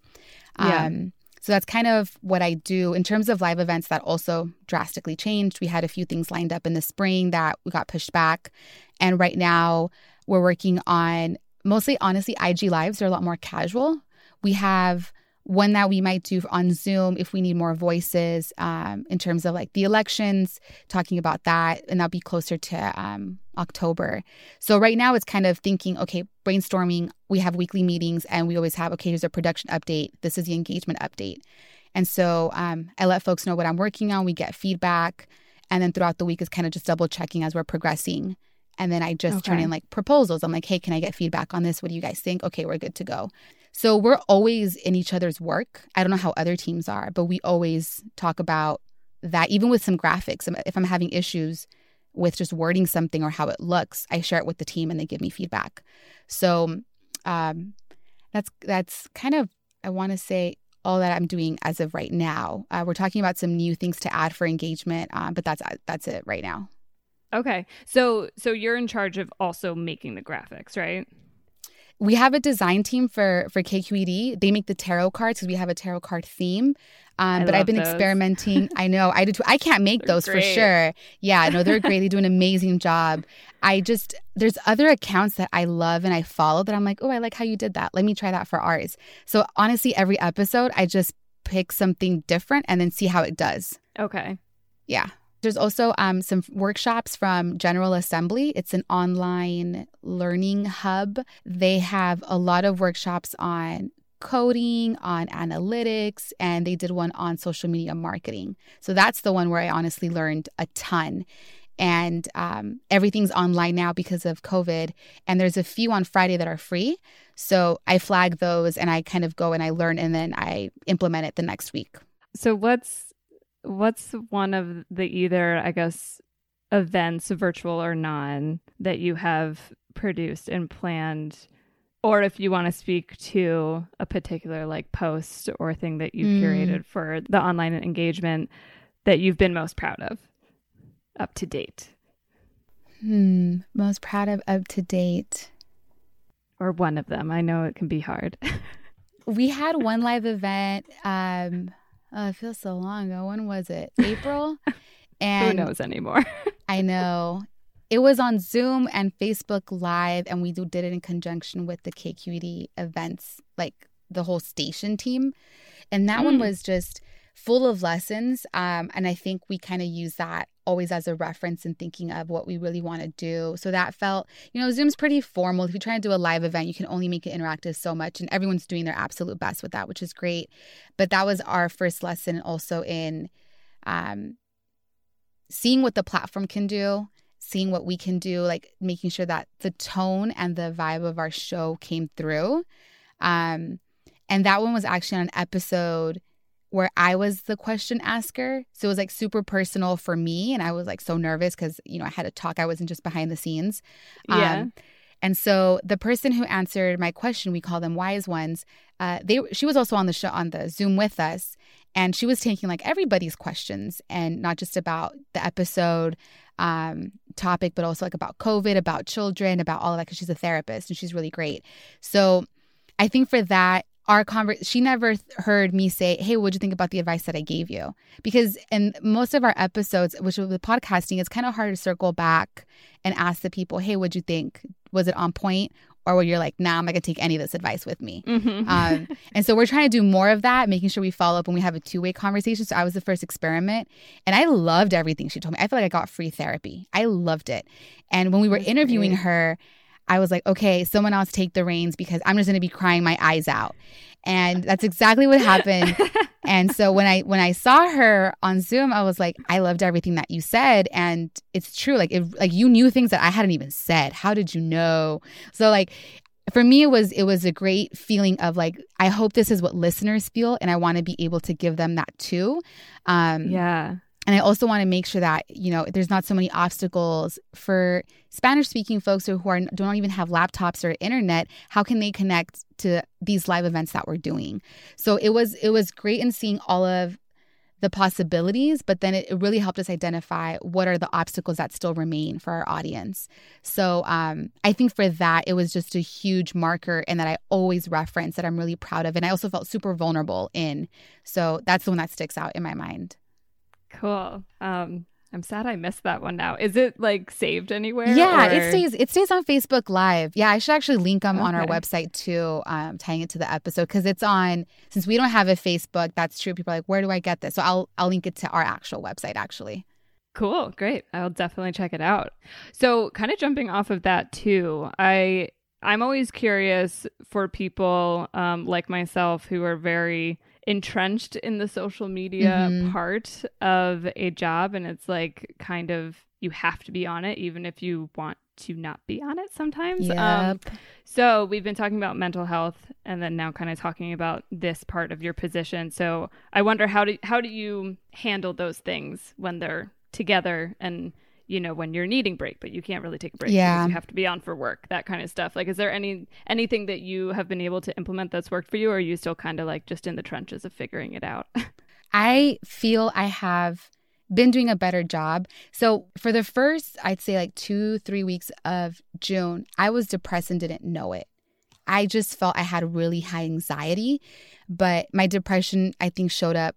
Yeah. Um, so that's kind of what I do in terms of live events that also drastically changed. We had a few things lined up in the spring that we got pushed back. And right now we're working on mostly, honestly, IG lives are a lot more casual. We have one that we might do on Zoom if we need more voices um, in terms of like the elections, talking about that, and that'll be closer to um, October. So right now it's kind of thinking, okay, brainstorming. We have weekly meetings, and we always have okay, here's a production update. This is the engagement update, and so um, I let folks know what I'm working on. We get feedback, and then throughout the week is kind of just double checking as we're progressing. And then I just okay. turn in like proposals. I'm like, hey, can I get feedback on this? What do you guys think? Okay, we're good to go. So we're always in each other's work. I don't know how other teams are, but we always talk about that, even with some graphics. If I'm having issues with just wording something or how it looks, I share it with the team and they give me feedback. So um, that's that's kind of I want to say all that I'm doing as of right now. Uh, we're talking about some new things to add for engagement, um, but that's that's it right now. Okay, so so you're in charge of also making the graphics, right? We have a design team for for KQED. They make the tarot cards because we have a tarot card theme. Um, but I've been those. experimenting. I know I did. Too. I can't make those great. for sure. Yeah, no, they're great. They do an amazing job. I just there's other accounts that I love and I follow that I'm like, oh, I like how you did that. Let me try that for ours. So honestly, every episode I just pick something different and then see how it does. Okay. Yeah. There's also um, some workshops from General Assembly. It's an online learning hub. They have a lot of workshops on coding, on analytics, and they did one on social media marketing. So that's the one where I honestly learned a ton. And um, everything's online now because of COVID. And there's a few on Friday that are free. So I flag those and I kind of go and I learn and then I implement it the next week. So, what's what's one of the either, I guess, events, virtual or non, that you have produced and planned? Or if you want to speak to a particular like post or thing that you've mm. curated for the online engagement that you've been most proud of up to date. Hmm, most proud of up to date. Or one of them. I know it can be hard. we had one live event um Oh, it feels so long ago. When was it? April? And who knows anymore? I know. it was on Zoom and Facebook Live, and we did it in conjunction with the KQED events, like the whole station team. And that mm. one was just full of lessons. Um, and I think we kind of use that always as a reference and thinking of what we really want to do. So that felt, you know, Zoom's pretty formal. If you try to do a live event, you can only make it interactive so much, and everyone's doing their absolute best with that, which is great. But that was our first lesson also in um, seeing what the platform can do seeing what we can do, like making sure that the tone and the vibe of our show came through. Um, and that one was actually on an episode where I was the question asker. So it was like super personal for me. And I was like so nervous because, you know, I had to talk. I wasn't just behind the scenes. Yeah. Um, and so the person who answered my question, we call them wise ones. Uh, they she was also on the show on the Zoom with us, and she was taking like everybody's questions and not just about the episode um, topic, but also like about COVID, about children, about all of that because she's a therapist and she's really great. So I think for that, our conversation, she never heard me say, Hey, what'd you think about the advice that I gave you? Because in most of our episodes, which with podcasting, it's kind of hard to circle back and ask the people, Hey, what'd you think? Was it on point? or where you're like, nah, I'm not gonna take any of this advice with me. Mm-hmm. Um, and so we're trying to do more of that, making sure we follow up and we have a two way conversation. So I was the first experiment, and I loved everything she told me. I feel like I got free therapy. I loved it. And when we were That's interviewing great. her, I was like, okay, someone else take the reins because I'm just gonna be crying my eyes out. And that's exactly what happened. and so when I when I saw her on Zoom, I was like, I loved everything that you said, and it's true. Like, if like you knew things that I hadn't even said. How did you know? So like, for me, it was it was a great feeling of like, I hope this is what listeners feel, and I want to be able to give them that too. Um, yeah. And I also want to make sure that, you know, there's not so many obstacles for Spanish speaking folks who are don't even have laptops or internet. How can they connect to these live events that we're doing? So it was it was great in seeing all of the possibilities, but then it, really helped us identify what are the obstacles that still remain for our audience. So um, I think for that, it was just a huge marker and that I always reference that I'm really proud of. And I also felt super vulnerable in. So that's the one that sticks out in my mind. Cool. Um, I'm sad I missed that one now. Is it like saved anywhere? Yeah, or? it stays it stays on Facebook Live. Yeah, I should actually link them okay. on our website too, um, tying it to the episode because it's on. Since we don't have a Facebook, that's true. People are like, where do I get this? So I'll I'll link it to our actual website actually. Cool, great. I'll definitely check it out. So, kind of jumping off of that too, I I'm always curious for people um, like myself who are very entrenched in the social media mm-hmm. part of a job and it's like kind of you have to be on it even if you want to not be on it sometimes. Yep. Um, so we've been talking about mental health and then now kind of talking about this part of your position. So I wonder how do how do you handle those things when they're together and you know when you're needing break but you can't really take a break yeah. you have to be on for work that kind of stuff. Like is there any anything that you have been able to implement that's worked for you or are you still kind of like just in the trenches of figuring it out? I feel i have been doing a better job. So for the first i'd say like two three weeks of june i was depressed and didn't know it. I just felt i had really high anxiety but my depression i think showed up.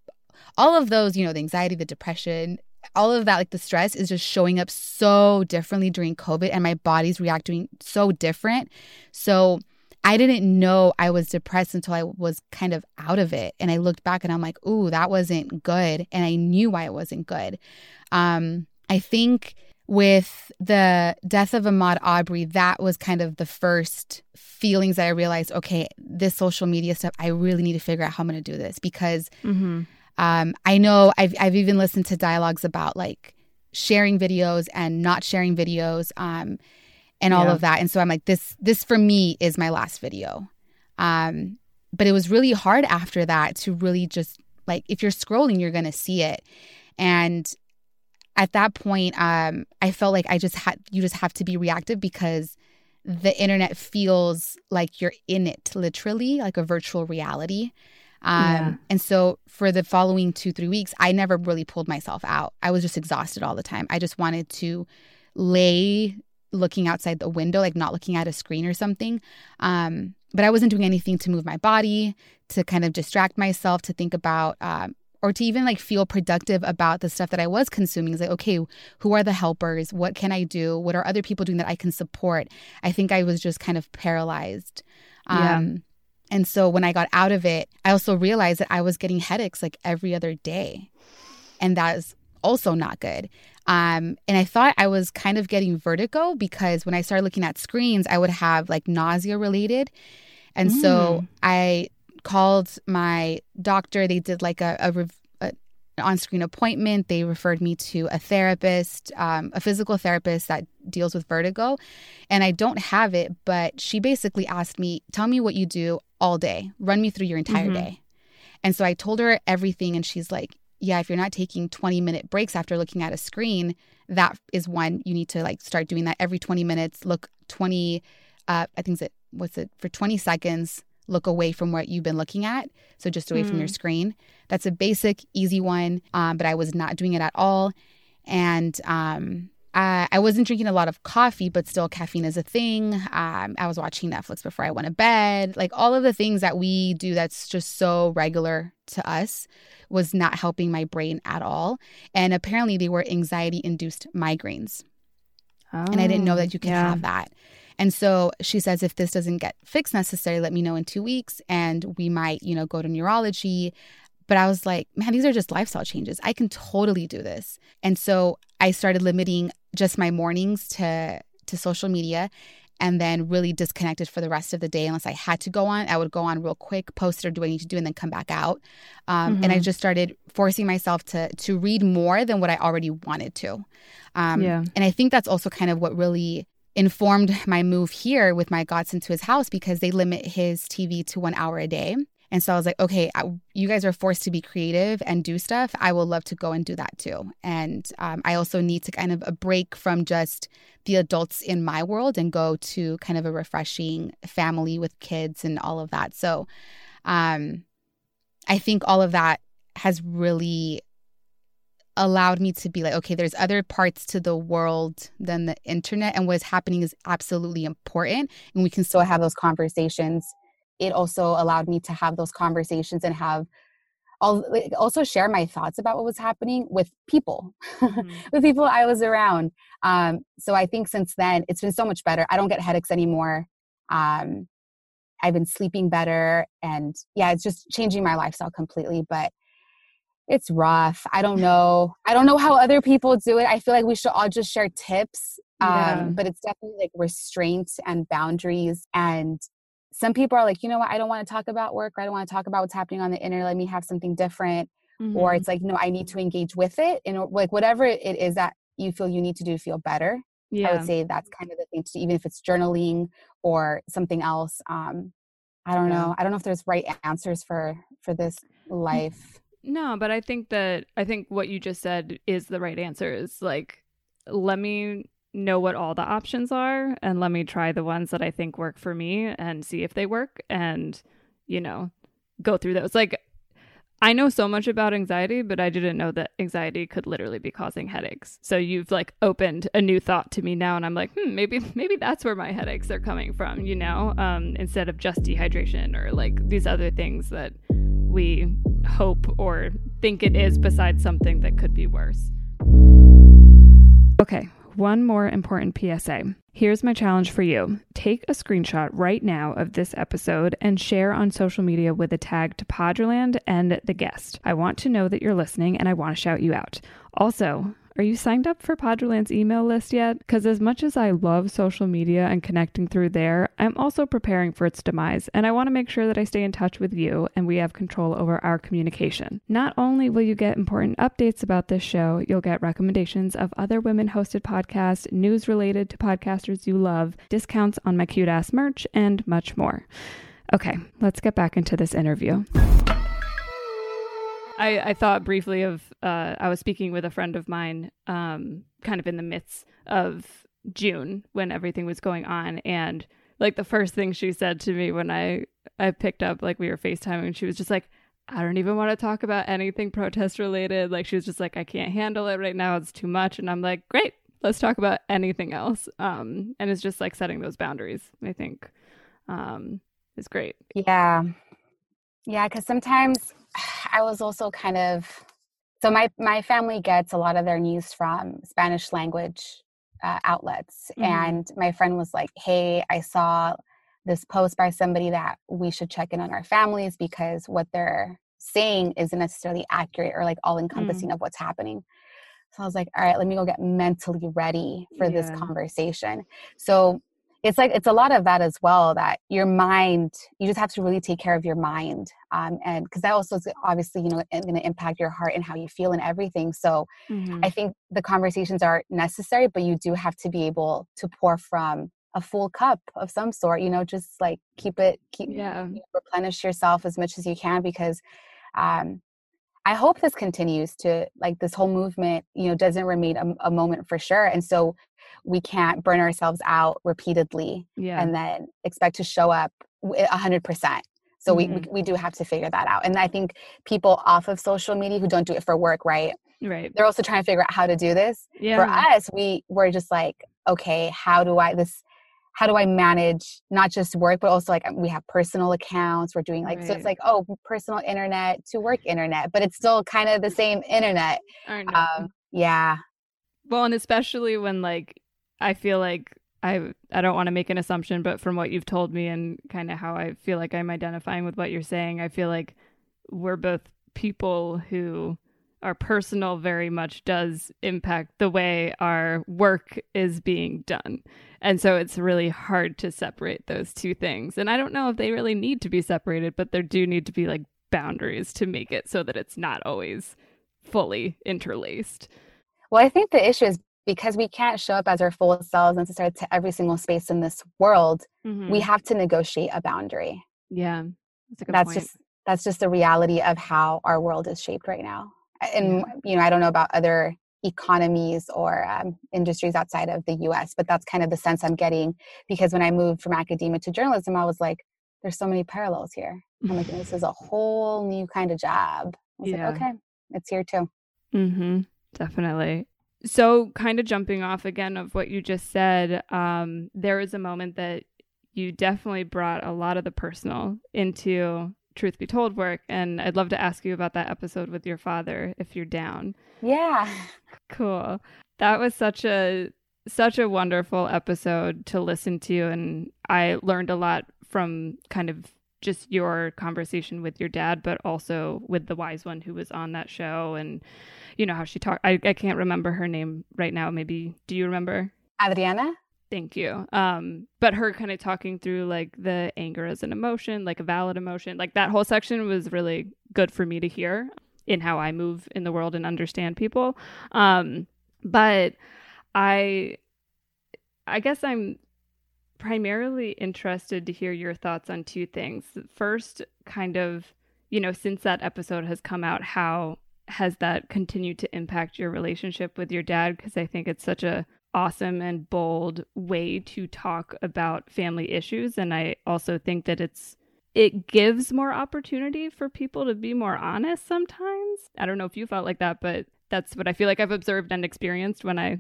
All of those you know the anxiety the depression all of that, like the stress is just showing up so differently during COVID and my body's reacting so different. So I didn't know I was depressed until I was kind of out of it. And I looked back and I'm like, ooh, that wasn't good. And I knew why it wasn't good. Um, I think with the death of Ahmaud Arbery, that was kind of the first feelings that I realized, okay, this social media stuff, I really need to figure out how I'm going to do this because mm-hmm. Um, I know I've, I've even listened to dialogues about like sharing videos and not sharing videos um, and all yeah. of that. And so I'm like, this, this for me is my last video. Um, but it was really hard after that to really just like, if you're scrolling, you're going to see it. And at that point, um, I felt like I just had, you just have to be reactive because the internet feels like you're in it literally, like a virtual reality. Um, yeah. And so for the following two, three weeks, I never really pulled myself out. I was just exhausted all the time. I just wanted to lay looking outside the window, like not looking at a screen or something. Um, but I wasn't doing anything to move my body, to kind of distract myself, to think about um, or to even like feel productive about the stuff that I was consuming. It's like, okay, who are the helpers? What can I do? What are other people doing that I can support? I think I was just kind of paralyzed. Yeah. And so when I got out of it, I also realized that I was getting headaches like every other day. And that is also not good. Um, and I thought I was kind of getting vertigo because when I started looking at screens, I would have like nausea related. And so Mm. I called my doctor. They did like a, a, rev- a on screen appointment. They referred me to a therapist, um, a physical therapist that deals with vertigo. And I don't have it, but she basically asked me, Tell me what you do all day, run me through your entire Mhm. day. And so I told her everything, and she's like, Yeah, if you're not taking 20 minute breaks after looking at a screen, that is one you need to like start doing that every 20 minutes. Look 20, uh, I think it's, what's it, for 20 seconds, look away from what you've been looking at. So just away from your screen. That's a basic, easy one, um, but I was not doing it at all. And um, I, I wasn't drinking a lot of coffee, but still, caffeine is a thing. Um, I was watching Netflix before I went to bed. Like all of the things that we do that's just so regular to us was not helping my brain at all. And apparently, they were anxiety induced migraines. And I didn't know that you can Oh, yeah. have that. And so she says, if this doesn't get fixed necessarily, let me know in two weeks and we might, you know, go to neurology. But I was like, man, these are just lifestyle changes. I can totally do this. And so I started limiting just my mornings to to social media and then really disconnected for the rest of the day unless I had to go on. I would go on real quick, post or do what I need to do, and then come back out. Um, And I Mhm. just started forcing myself to to read more than what I already wanted to. Um, Yeah. And I think that's also kind of what really informed my move here with my godson to his house because they limit his TV to one hour a day. And so I was like, okay, I, you guys are forced to be creative and do stuff. I will love to go and do that too. And um, I also need to kind of a break from just the adults in my world and go to kind of a refreshing family with kids and all of that. So um, I think all of that has really allowed me to be like, okay, there's other parts to the world than the internet, and what's happening is absolutely important, and we can still have those conversations. It also allowed me to have those conversations and have also share my thoughts about what was happening with people, Mhm. with people I was around. Um, so I think since then it's been so much better. I don't get headaches anymore. Um, I've been sleeping better, and yeah, it's just changing my lifestyle completely. But it's rough. I don't know. I don't know how other people do it. I feel like we should all just share tips. Um, Yeah. But it's definitely like restraint and boundaries. And some people are like, you know what? I don't want to talk about work. Or I don't want to talk about what's happening on the internet. Let me have something different. Or Mhm. it's like, no, I need to engage with it. And like whatever it is that you feel you need to do to feel better. Yeah. I would say that's kind of the thing to do, even if it's journaling or something else. Um, I don't Yeah. know. I don't know if there's right answers for for this life. No, but I think that I think what you just said is the right answer is like let me know what all the options are and let me try the ones that I think work for me and see if they work and you know go through those. Like I know so much about anxiety, but I didn't know that anxiety could literally be causing headaches. So you've like opened a new thought to me now and I'm like, "Hmm, maybe maybe that's where my headaches are coming from, you know, um instead of just dehydration or like these other things that we hope or think it is besides something that could be worse. Okay, one more important PSA. Here's my challenge for you. Take a screenshot right now of this episode and share on social media with a tag to Poddraland and the guest. I want to know that you're listening and I want to shout you out. Also, are you signed up for Poddraland's email list yet? Because as much as I love social media and connecting through there, I'm also preparing for its demise, and I want to make sure that I stay in touch with you and we have control over our communication. Not only will you get important updates about this show, you'll get recommendations of other women hosted podcasts, news related to podcasters you love, discounts on my cute ass merch, and much more. Okay, let's get back into this interview. I, I thought briefly of uh, I was speaking with a friend of mine, um, kind of in the midst of June when everything was going on, and like the first thing she said to me when I I picked up like we were FaceTiming, she was just like, I don't even want to talk about anything protest related. Like she was just like, I can't handle it right now. It's too much, and I'm like, great, let's talk about anything else. Um, and it's just like setting those boundaries. I think, um, is great. Yeah. Yeah, because sometimes I was also kind of so my my family gets a lot of their news from Spanish language uh, outlets, mm-hmm. and my friend was like, "Hey, I saw this post by somebody that we should check in on our families because what they're saying isn't necessarily accurate or like all encompassing mm. of what's happening." So I was like, "All right, let me go get mentally ready for yeah. this conversation." So it's like it's a lot of that as well that your mind you just have to really take care of your mind um, and because that also is obviously you know going to impact your heart and how you feel and everything so mm-hmm. i think the conversations are necessary but you do have to be able to pour from a full cup of some sort you know just like keep it keep yeah replenish yourself as much as you can because um I hope this continues to like this whole movement, you know, doesn't remain a, a, moment for sure. And so we can't burn ourselves out repeatedly yeah. and then expect to show up a hundred percent. So mm-hmm. we, we, we do have to figure that out. And I think people off of social media who don't do it for work, right? Right. They're also trying to figure out how to do this. Yeah. For us, we were just like, okay, how do I this how do I manage not just work, but also like we have personal accounts. We're doing like, right. so it's like, oh, personal internet to work internet, but it's still kind of the same internet. Um, yeah. Well, and especially when like I feel like I I don't want to make an assumption, but from what you've told me and kind of how I feel like I'm identifying with what you're saying, I feel like we're both people who our personal very much does impact the way our work is being done. And so it's really hard to separate those two things. And I don't know if they really need to be separated, but there do need to be like boundaries to make it so that it's not always fully interlaced. Well, I think the issue is because we can't show up as our full selves necessarily to every single space in this world, mm-hmm. we have to negotiate a boundary. Yeah. That's, that's just that's just the reality of how our world is shaped right now. And you know, I don't know about other economies or um, industries outside of the US, but that's kind of the sense I'm getting because when I moved from academia to journalism, I was like, there's so many parallels here. I'm like, this is a whole new kind of job. I was yeah. like, okay, it's here too. Mm-hmm. Definitely. So, kind of jumping off again of what you just said, um, there was a moment that you definitely brought a lot of the personal into truth be told work and i'd love to ask you about that episode with your father if you're down yeah cool that was such a such a wonderful episode to listen to and i learned a lot from kind of just your conversation with your dad but also with the wise one who was on that show and you know how she talked. I, I can't remember her name right now. Maybe do you remember? Adriana. Thank you. Um, but her kind of talking through like the anger as an emotion, like a valid emotion, like that whole section was really good for me to hear in how I move in the world and understand people. Um, but I, I guess I'm primarily interested to hear your thoughts on two things. First, kind of, you know, since that episode has come out, how has that continued to impact your relationship with your dad? Because I think it's such a awesome and bold way to talk about family issues, and I also think that it's it gives more opportunity for people to be more honest sometimes. I don't know if you felt like that, but that's what I feel like I've observed and experienced when I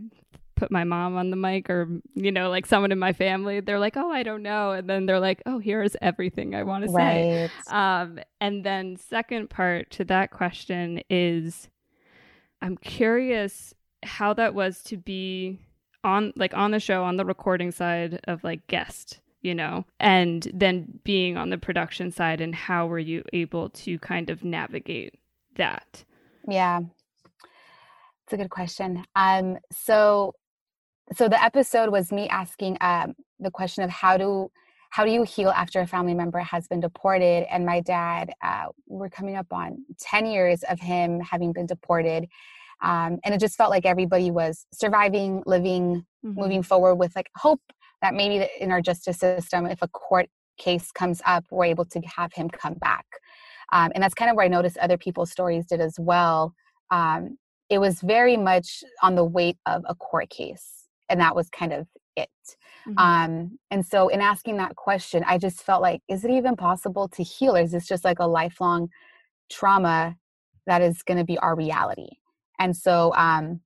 put my mom on the mic or you know like someone in my family they're like oh i don't know and then they're like oh here's everything i want to right. say um, and then second part to that question is i'm curious how that was to be on like on the show on the recording side of like guest you know and then being on the production side and how were you able to kind of navigate that? Yeah. It's a good question. Um, so so the episode was me asking um, the question of how do how do you heal after a family member has been deported? And my dad uh, we're coming up on 10 years of him having been deported um, and it just felt like everybody was surviving living mm-hmm. moving forward with like hope that maybe in our justice system if a court case comes up we're able to have him come back um, and that's kind of where i noticed other people's stories did as well um, it was very much on the weight of a court case and that was kind of it mm-hmm. um and so in asking that question i just felt like is it even possible to heal or is this just like a lifelong trauma that is going to be our reality and so um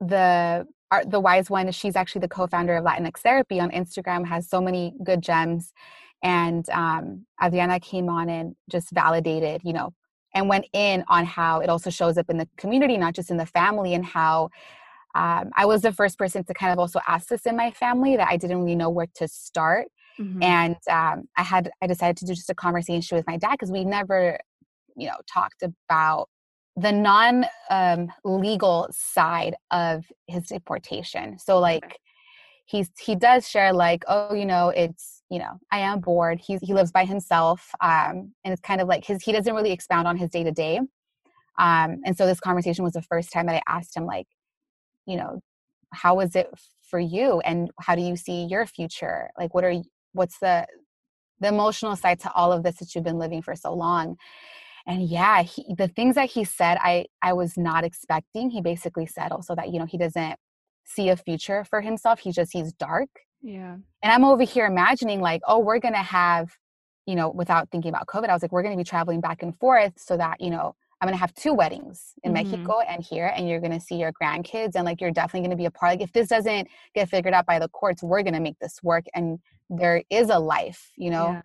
the our, the wise one she's actually the co-founder of latinx therapy on instagram has so many good gems and um adriana came on and just validated you know and went in on how it also shows up in the community, not just in the family, and how um, I was the first person to kind of also ask this in my family that I didn't really know where to start. Mm-hmm. And um, I had I decided to do just a conversation with my dad because we never, you know, talked about the non um, legal side of his deportation. So like he's he does share like oh you know it's you know i am bored. He's he lives by himself um and it's kind of like his he doesn't really expound on his day to day um and so this conversation was the first time that i asked him like you know how is it for you? And how do you see your future? Like what are you what's the the emotional side to all of this that you've been living for so long and yeah he, the things that he said i i was not expecting. He basically said also that you know he doesn't see a future for himself. He just he's dark. Yeah. And i'm over here imagining like oh we're gonna have you know without thinking about covid i was like we're gonna be traveling back and forth so that you know i'm gonna have two weddings in mm-hmm. mexico and here and you're gonna see your grandkids and like you're definitely gonna be a part like if this doesn't get figured out by the courts we're gonna make this work and there is a life you know? Yeah.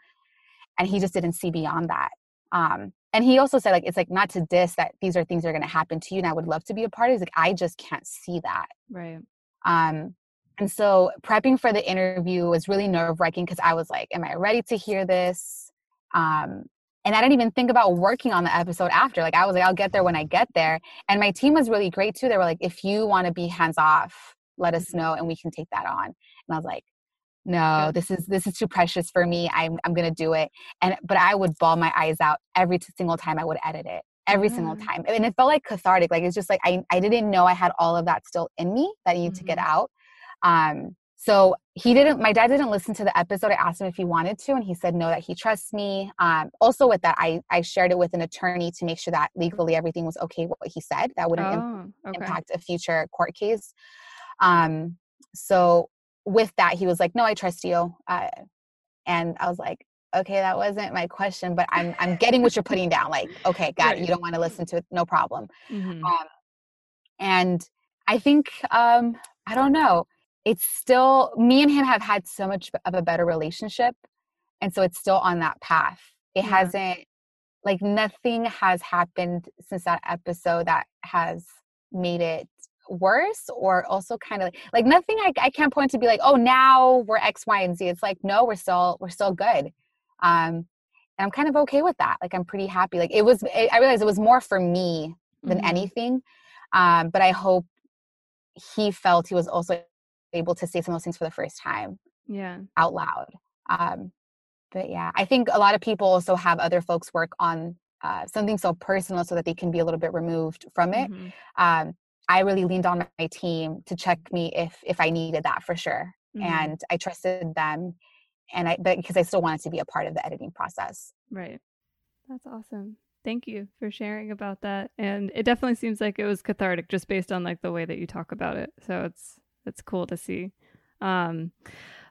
and he just didn't see beyond that. Um and he also said like it's like not to diss that these are things that are going to happen to you and i would love to be a part of it. He's like i just can't see that right um and so prepping for the interview was really nerve wracking because i was like am i ready to hear this um and i didn't even think about working on the episode after like i was like i'll get there when i get there and my team was really great too they were like if you want to be hands off let us mm-hmm. know and we can take that on and i was like no this is this is too precious for me i'm, I'm gonna do it and but i would bawl my eyes out every single time i would edit it every mm. single time and it felt like cathartic like it's just like I, I didn't know i had all of that still in me that i needed mm-hmm. to get mm-hmm. out um so he didn't my dad didn't listen to the episode i asked him if he wanted to and he said no that he trusts me um also with that i i shared it with an attorney to make sure that legally everything was okay what he said that wouldn't oh, okay. impact a future court case um so with that, he was like, "No, I trust you," uh, and I was like, "Okay, that wasn't my question, but I'm I'm getting what you're putting down. Like, okay, got right. it. You don't want to listen to it, no problem." Mm-hmm. Um, and I think um, I don't know. It's still me and him have had so much of a better relationship, and so it's still on that path. It yeah. hasn't like nothing has happened since that episode that has made it worse or also kind of like nothing I, I can't point to be like oh now we're x y and z it's like no we're still we're still good um and i'm kind of okay with that like i'm pretty happy like it was it, i realized it was more for me than mm-hmm. anything um but i hope he felt he was also able to say some of those things for the first time yeah out loud um but yeah i think a lot of people also have other folks work on uh, something so personal so that they can be a little bit removed from it mm-hmm. um, I really leaned on my team to check me if if I needed that for sure. Mm-hmm. And I trusted them and I but because I still wanted to be a part of the editing process. Right. That's awesome. Thank you for sharing about that. And it definitely seems like it was cathartic just based on like the way that you talk about it. So it's it's cool to see. Um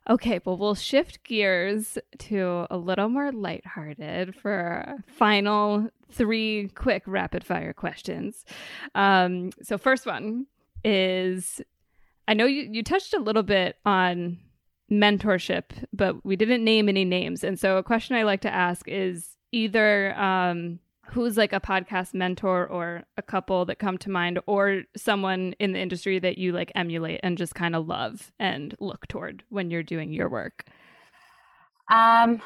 Okay, well, we'll shift gears to a little more lighthearted for final three quick rapid fire questions. Um, so, first one is I know you, you touched a little bit on mentorship, but we didn't name any names. And so, a question I like to ask is either um, who's like a podcast mentor or a couple that come to mind or someone in the industry that you like emulate and just kind of love and look toward when you're doing your work? Um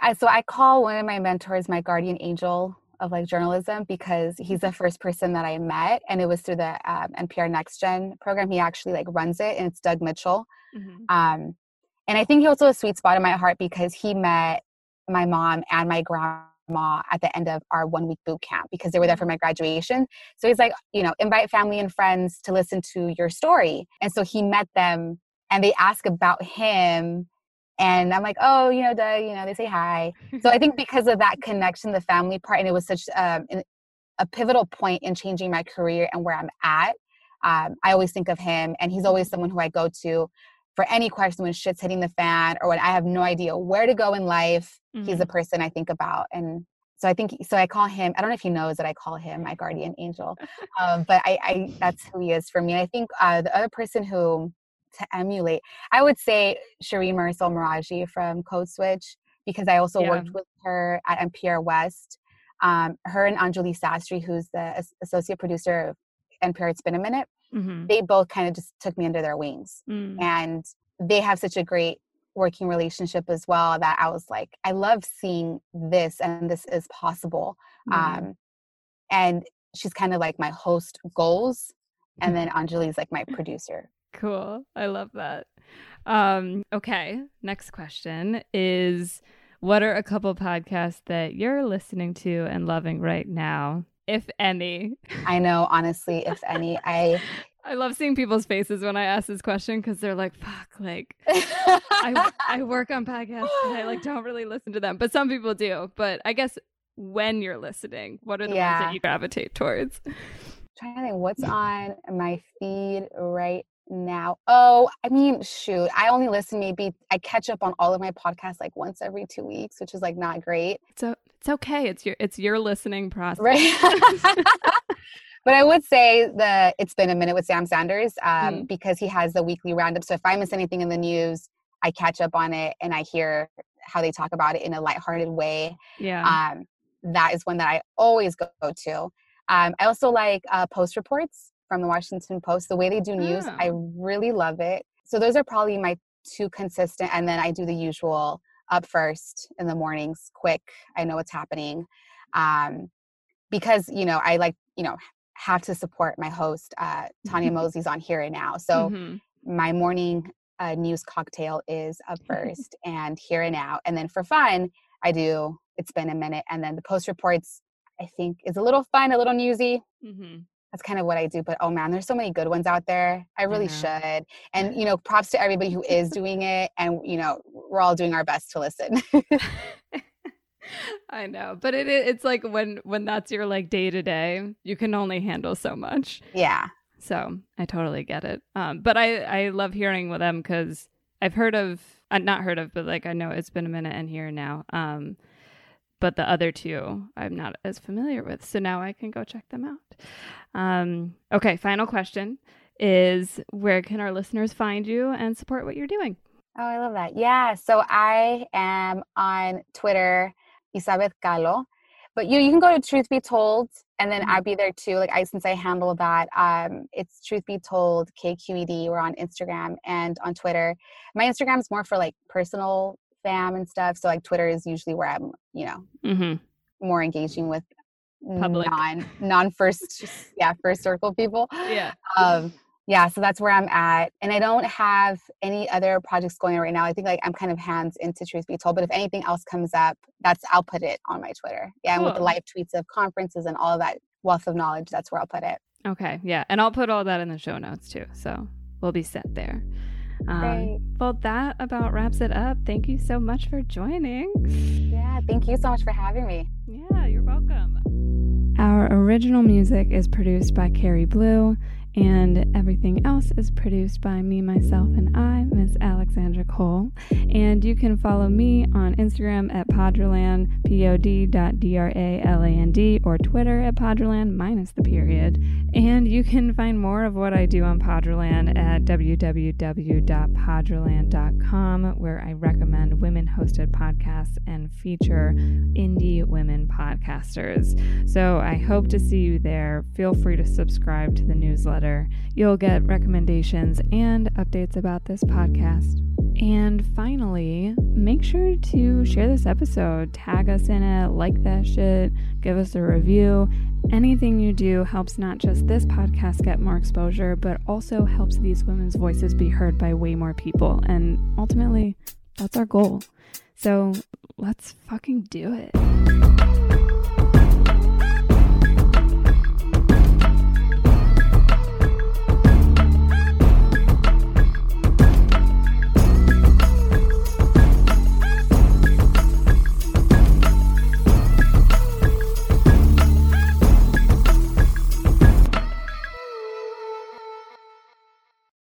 I, so i call one of my mentors my guardian angel of like journalism because he's the first person that i met and it was through the um, npr next gen program. He actually like runs it and it's doug mitchell. Mm-hmm. um and i think he also a sweet spot in my heart because he met my mom and my grandma at the end of our one week boot camp because they were there for my graduation. So he's like, you know, invite family and friends to listen to your story. And so he met them and they ask about him. And I'm like, oh, you know, Doug, you know, they say hi. So I think because of that connection, the family part, and it was such um, a pivotal point in changing my career and where I'm at. Um, I always think of him, and he's always someone who I go to for any question when shit's hitting the fan or when I have no idea where to go in life, mm-hmm. he's the mm-hmm. person I think about. And so I think so. I call him. I don't know if he knows that I call him my guardian angel, um, but I, I, that's who he is for me. I think uh, the other person who to emulate, I would say Shereen Marisol Meraji from Code Switch because I also yeah. worked with her at NPR West. Um, her and Anjali Sastry, who's the associate producer of NPR It's Been a Minute, Mm-hmm. they both kind of just took me under their wings. Mm. And they have such a great working relationship as well that I was like, I love seeing this and this is possible. Yeah. Um, and she's kind of like my host goals. And then Anjali's like my producer. Cool. I love that. Um, okay. Next question is what are a couple podcasts that you're listening to and loving right now, if any? I know, honestly, if any, I I love seeing people's faces when I ask this question because they're like, fuck, like I, I work on podcasts and I like don't really listen to them. But some people do. But I guess when you're listening, what are the ones that you gravitate towards? trying to think what's on my feed right now. Oh, I mean, shoot, I only listen maybe I catch up on all of my podcasts like once every two weeks, which is like not great. So it's okay. It's your it's your listening process. Right. but I would say the it's been a minute with Sam Sanders um, Mm. because he has the weekly roundup. So if I miss anything in the news, I catch up on it and I hear how they talk about it in a lighthearted way. Yeah. Um, that is one that I always go to. Um, I also like uh, post reports from the Washington Post. The way they do news, I Oh. really love it. So those are probably my two consistent. And then I do the usual up first in the mornings, quick. I know what's happening. Um, because, you know, I like, you know, have to support my host, uh, Tonya Mosley's on Here and Now. So Mhm. my morning uh, news cocktail is up first and here and now and then for fun i do it's been a minute and then the post reports i think is a little fun a little newsy Mhm. That's kind of what i do but oh man there's so many good ones out there i really should and you know props to everybody who is doing it and you know we're all doing our best to listen I know, but it it's like when when that's your like day to day, you can only handle so much. yeah So I totally get it. Um, but I I love hearing with them because I've heard of uh, not heard of, but like I know it's been a minute and here now. Um, but the other two I'm not as familiar with, so now I can go check them out. Um, okay, final question is where can our listeners find you and support what you're doing? oh i love that yeah so i am on twitter isabeth galo but you you can go to truth be told and then Mhm. i'd be there too like i since i handle that um it's truth be told kqed we're on instagram and on twitter my instagram is more for like personal fam and stuff so like twitter is usually where i'm you know Mm-hmm. more engaging with Public. non non first yeah first circle people Yeah. um yeah so that's where i'm at and i don't have any other projects going on right now i think like i'm kind of hands into truth be told but if anything else comes up that's i'll put it on my twitter yeah and with the live tweets of conferences and all of that wealth of knowledge that's where i'll put it Okay. Yeah. And I'll put all that in the show notes too. So we'll be set there. Um, Great. well, that about wraps it up. Thank you so much for joining. yeah thank you so much for having me Yeah, you're welcome. Our original music is produced by Carrie Blue, and everything else is produced by me, myself, and I, Miss Alexandra Cole. And you can follow me on Instagram at Poddraland, P O D dot D R A L A N D, or Twitter at Poddraland minus the period. And you can find more of what I do on Poddraland at www.poddraland.com, where I recommend women hosted podcasts and feature indie women podcasters. So I hope to see you there. Feel free to subscribe to the newsletter. You'll get recommendations and updates about this podcast. And finally, make sure to share this episode, tag us in it, like that shit, give us a review. Anything you do helps not just this podcast get more exposure, but also helps these women's voices be heard by way more people. And ultimately, that's our goal. So let's fucking do it.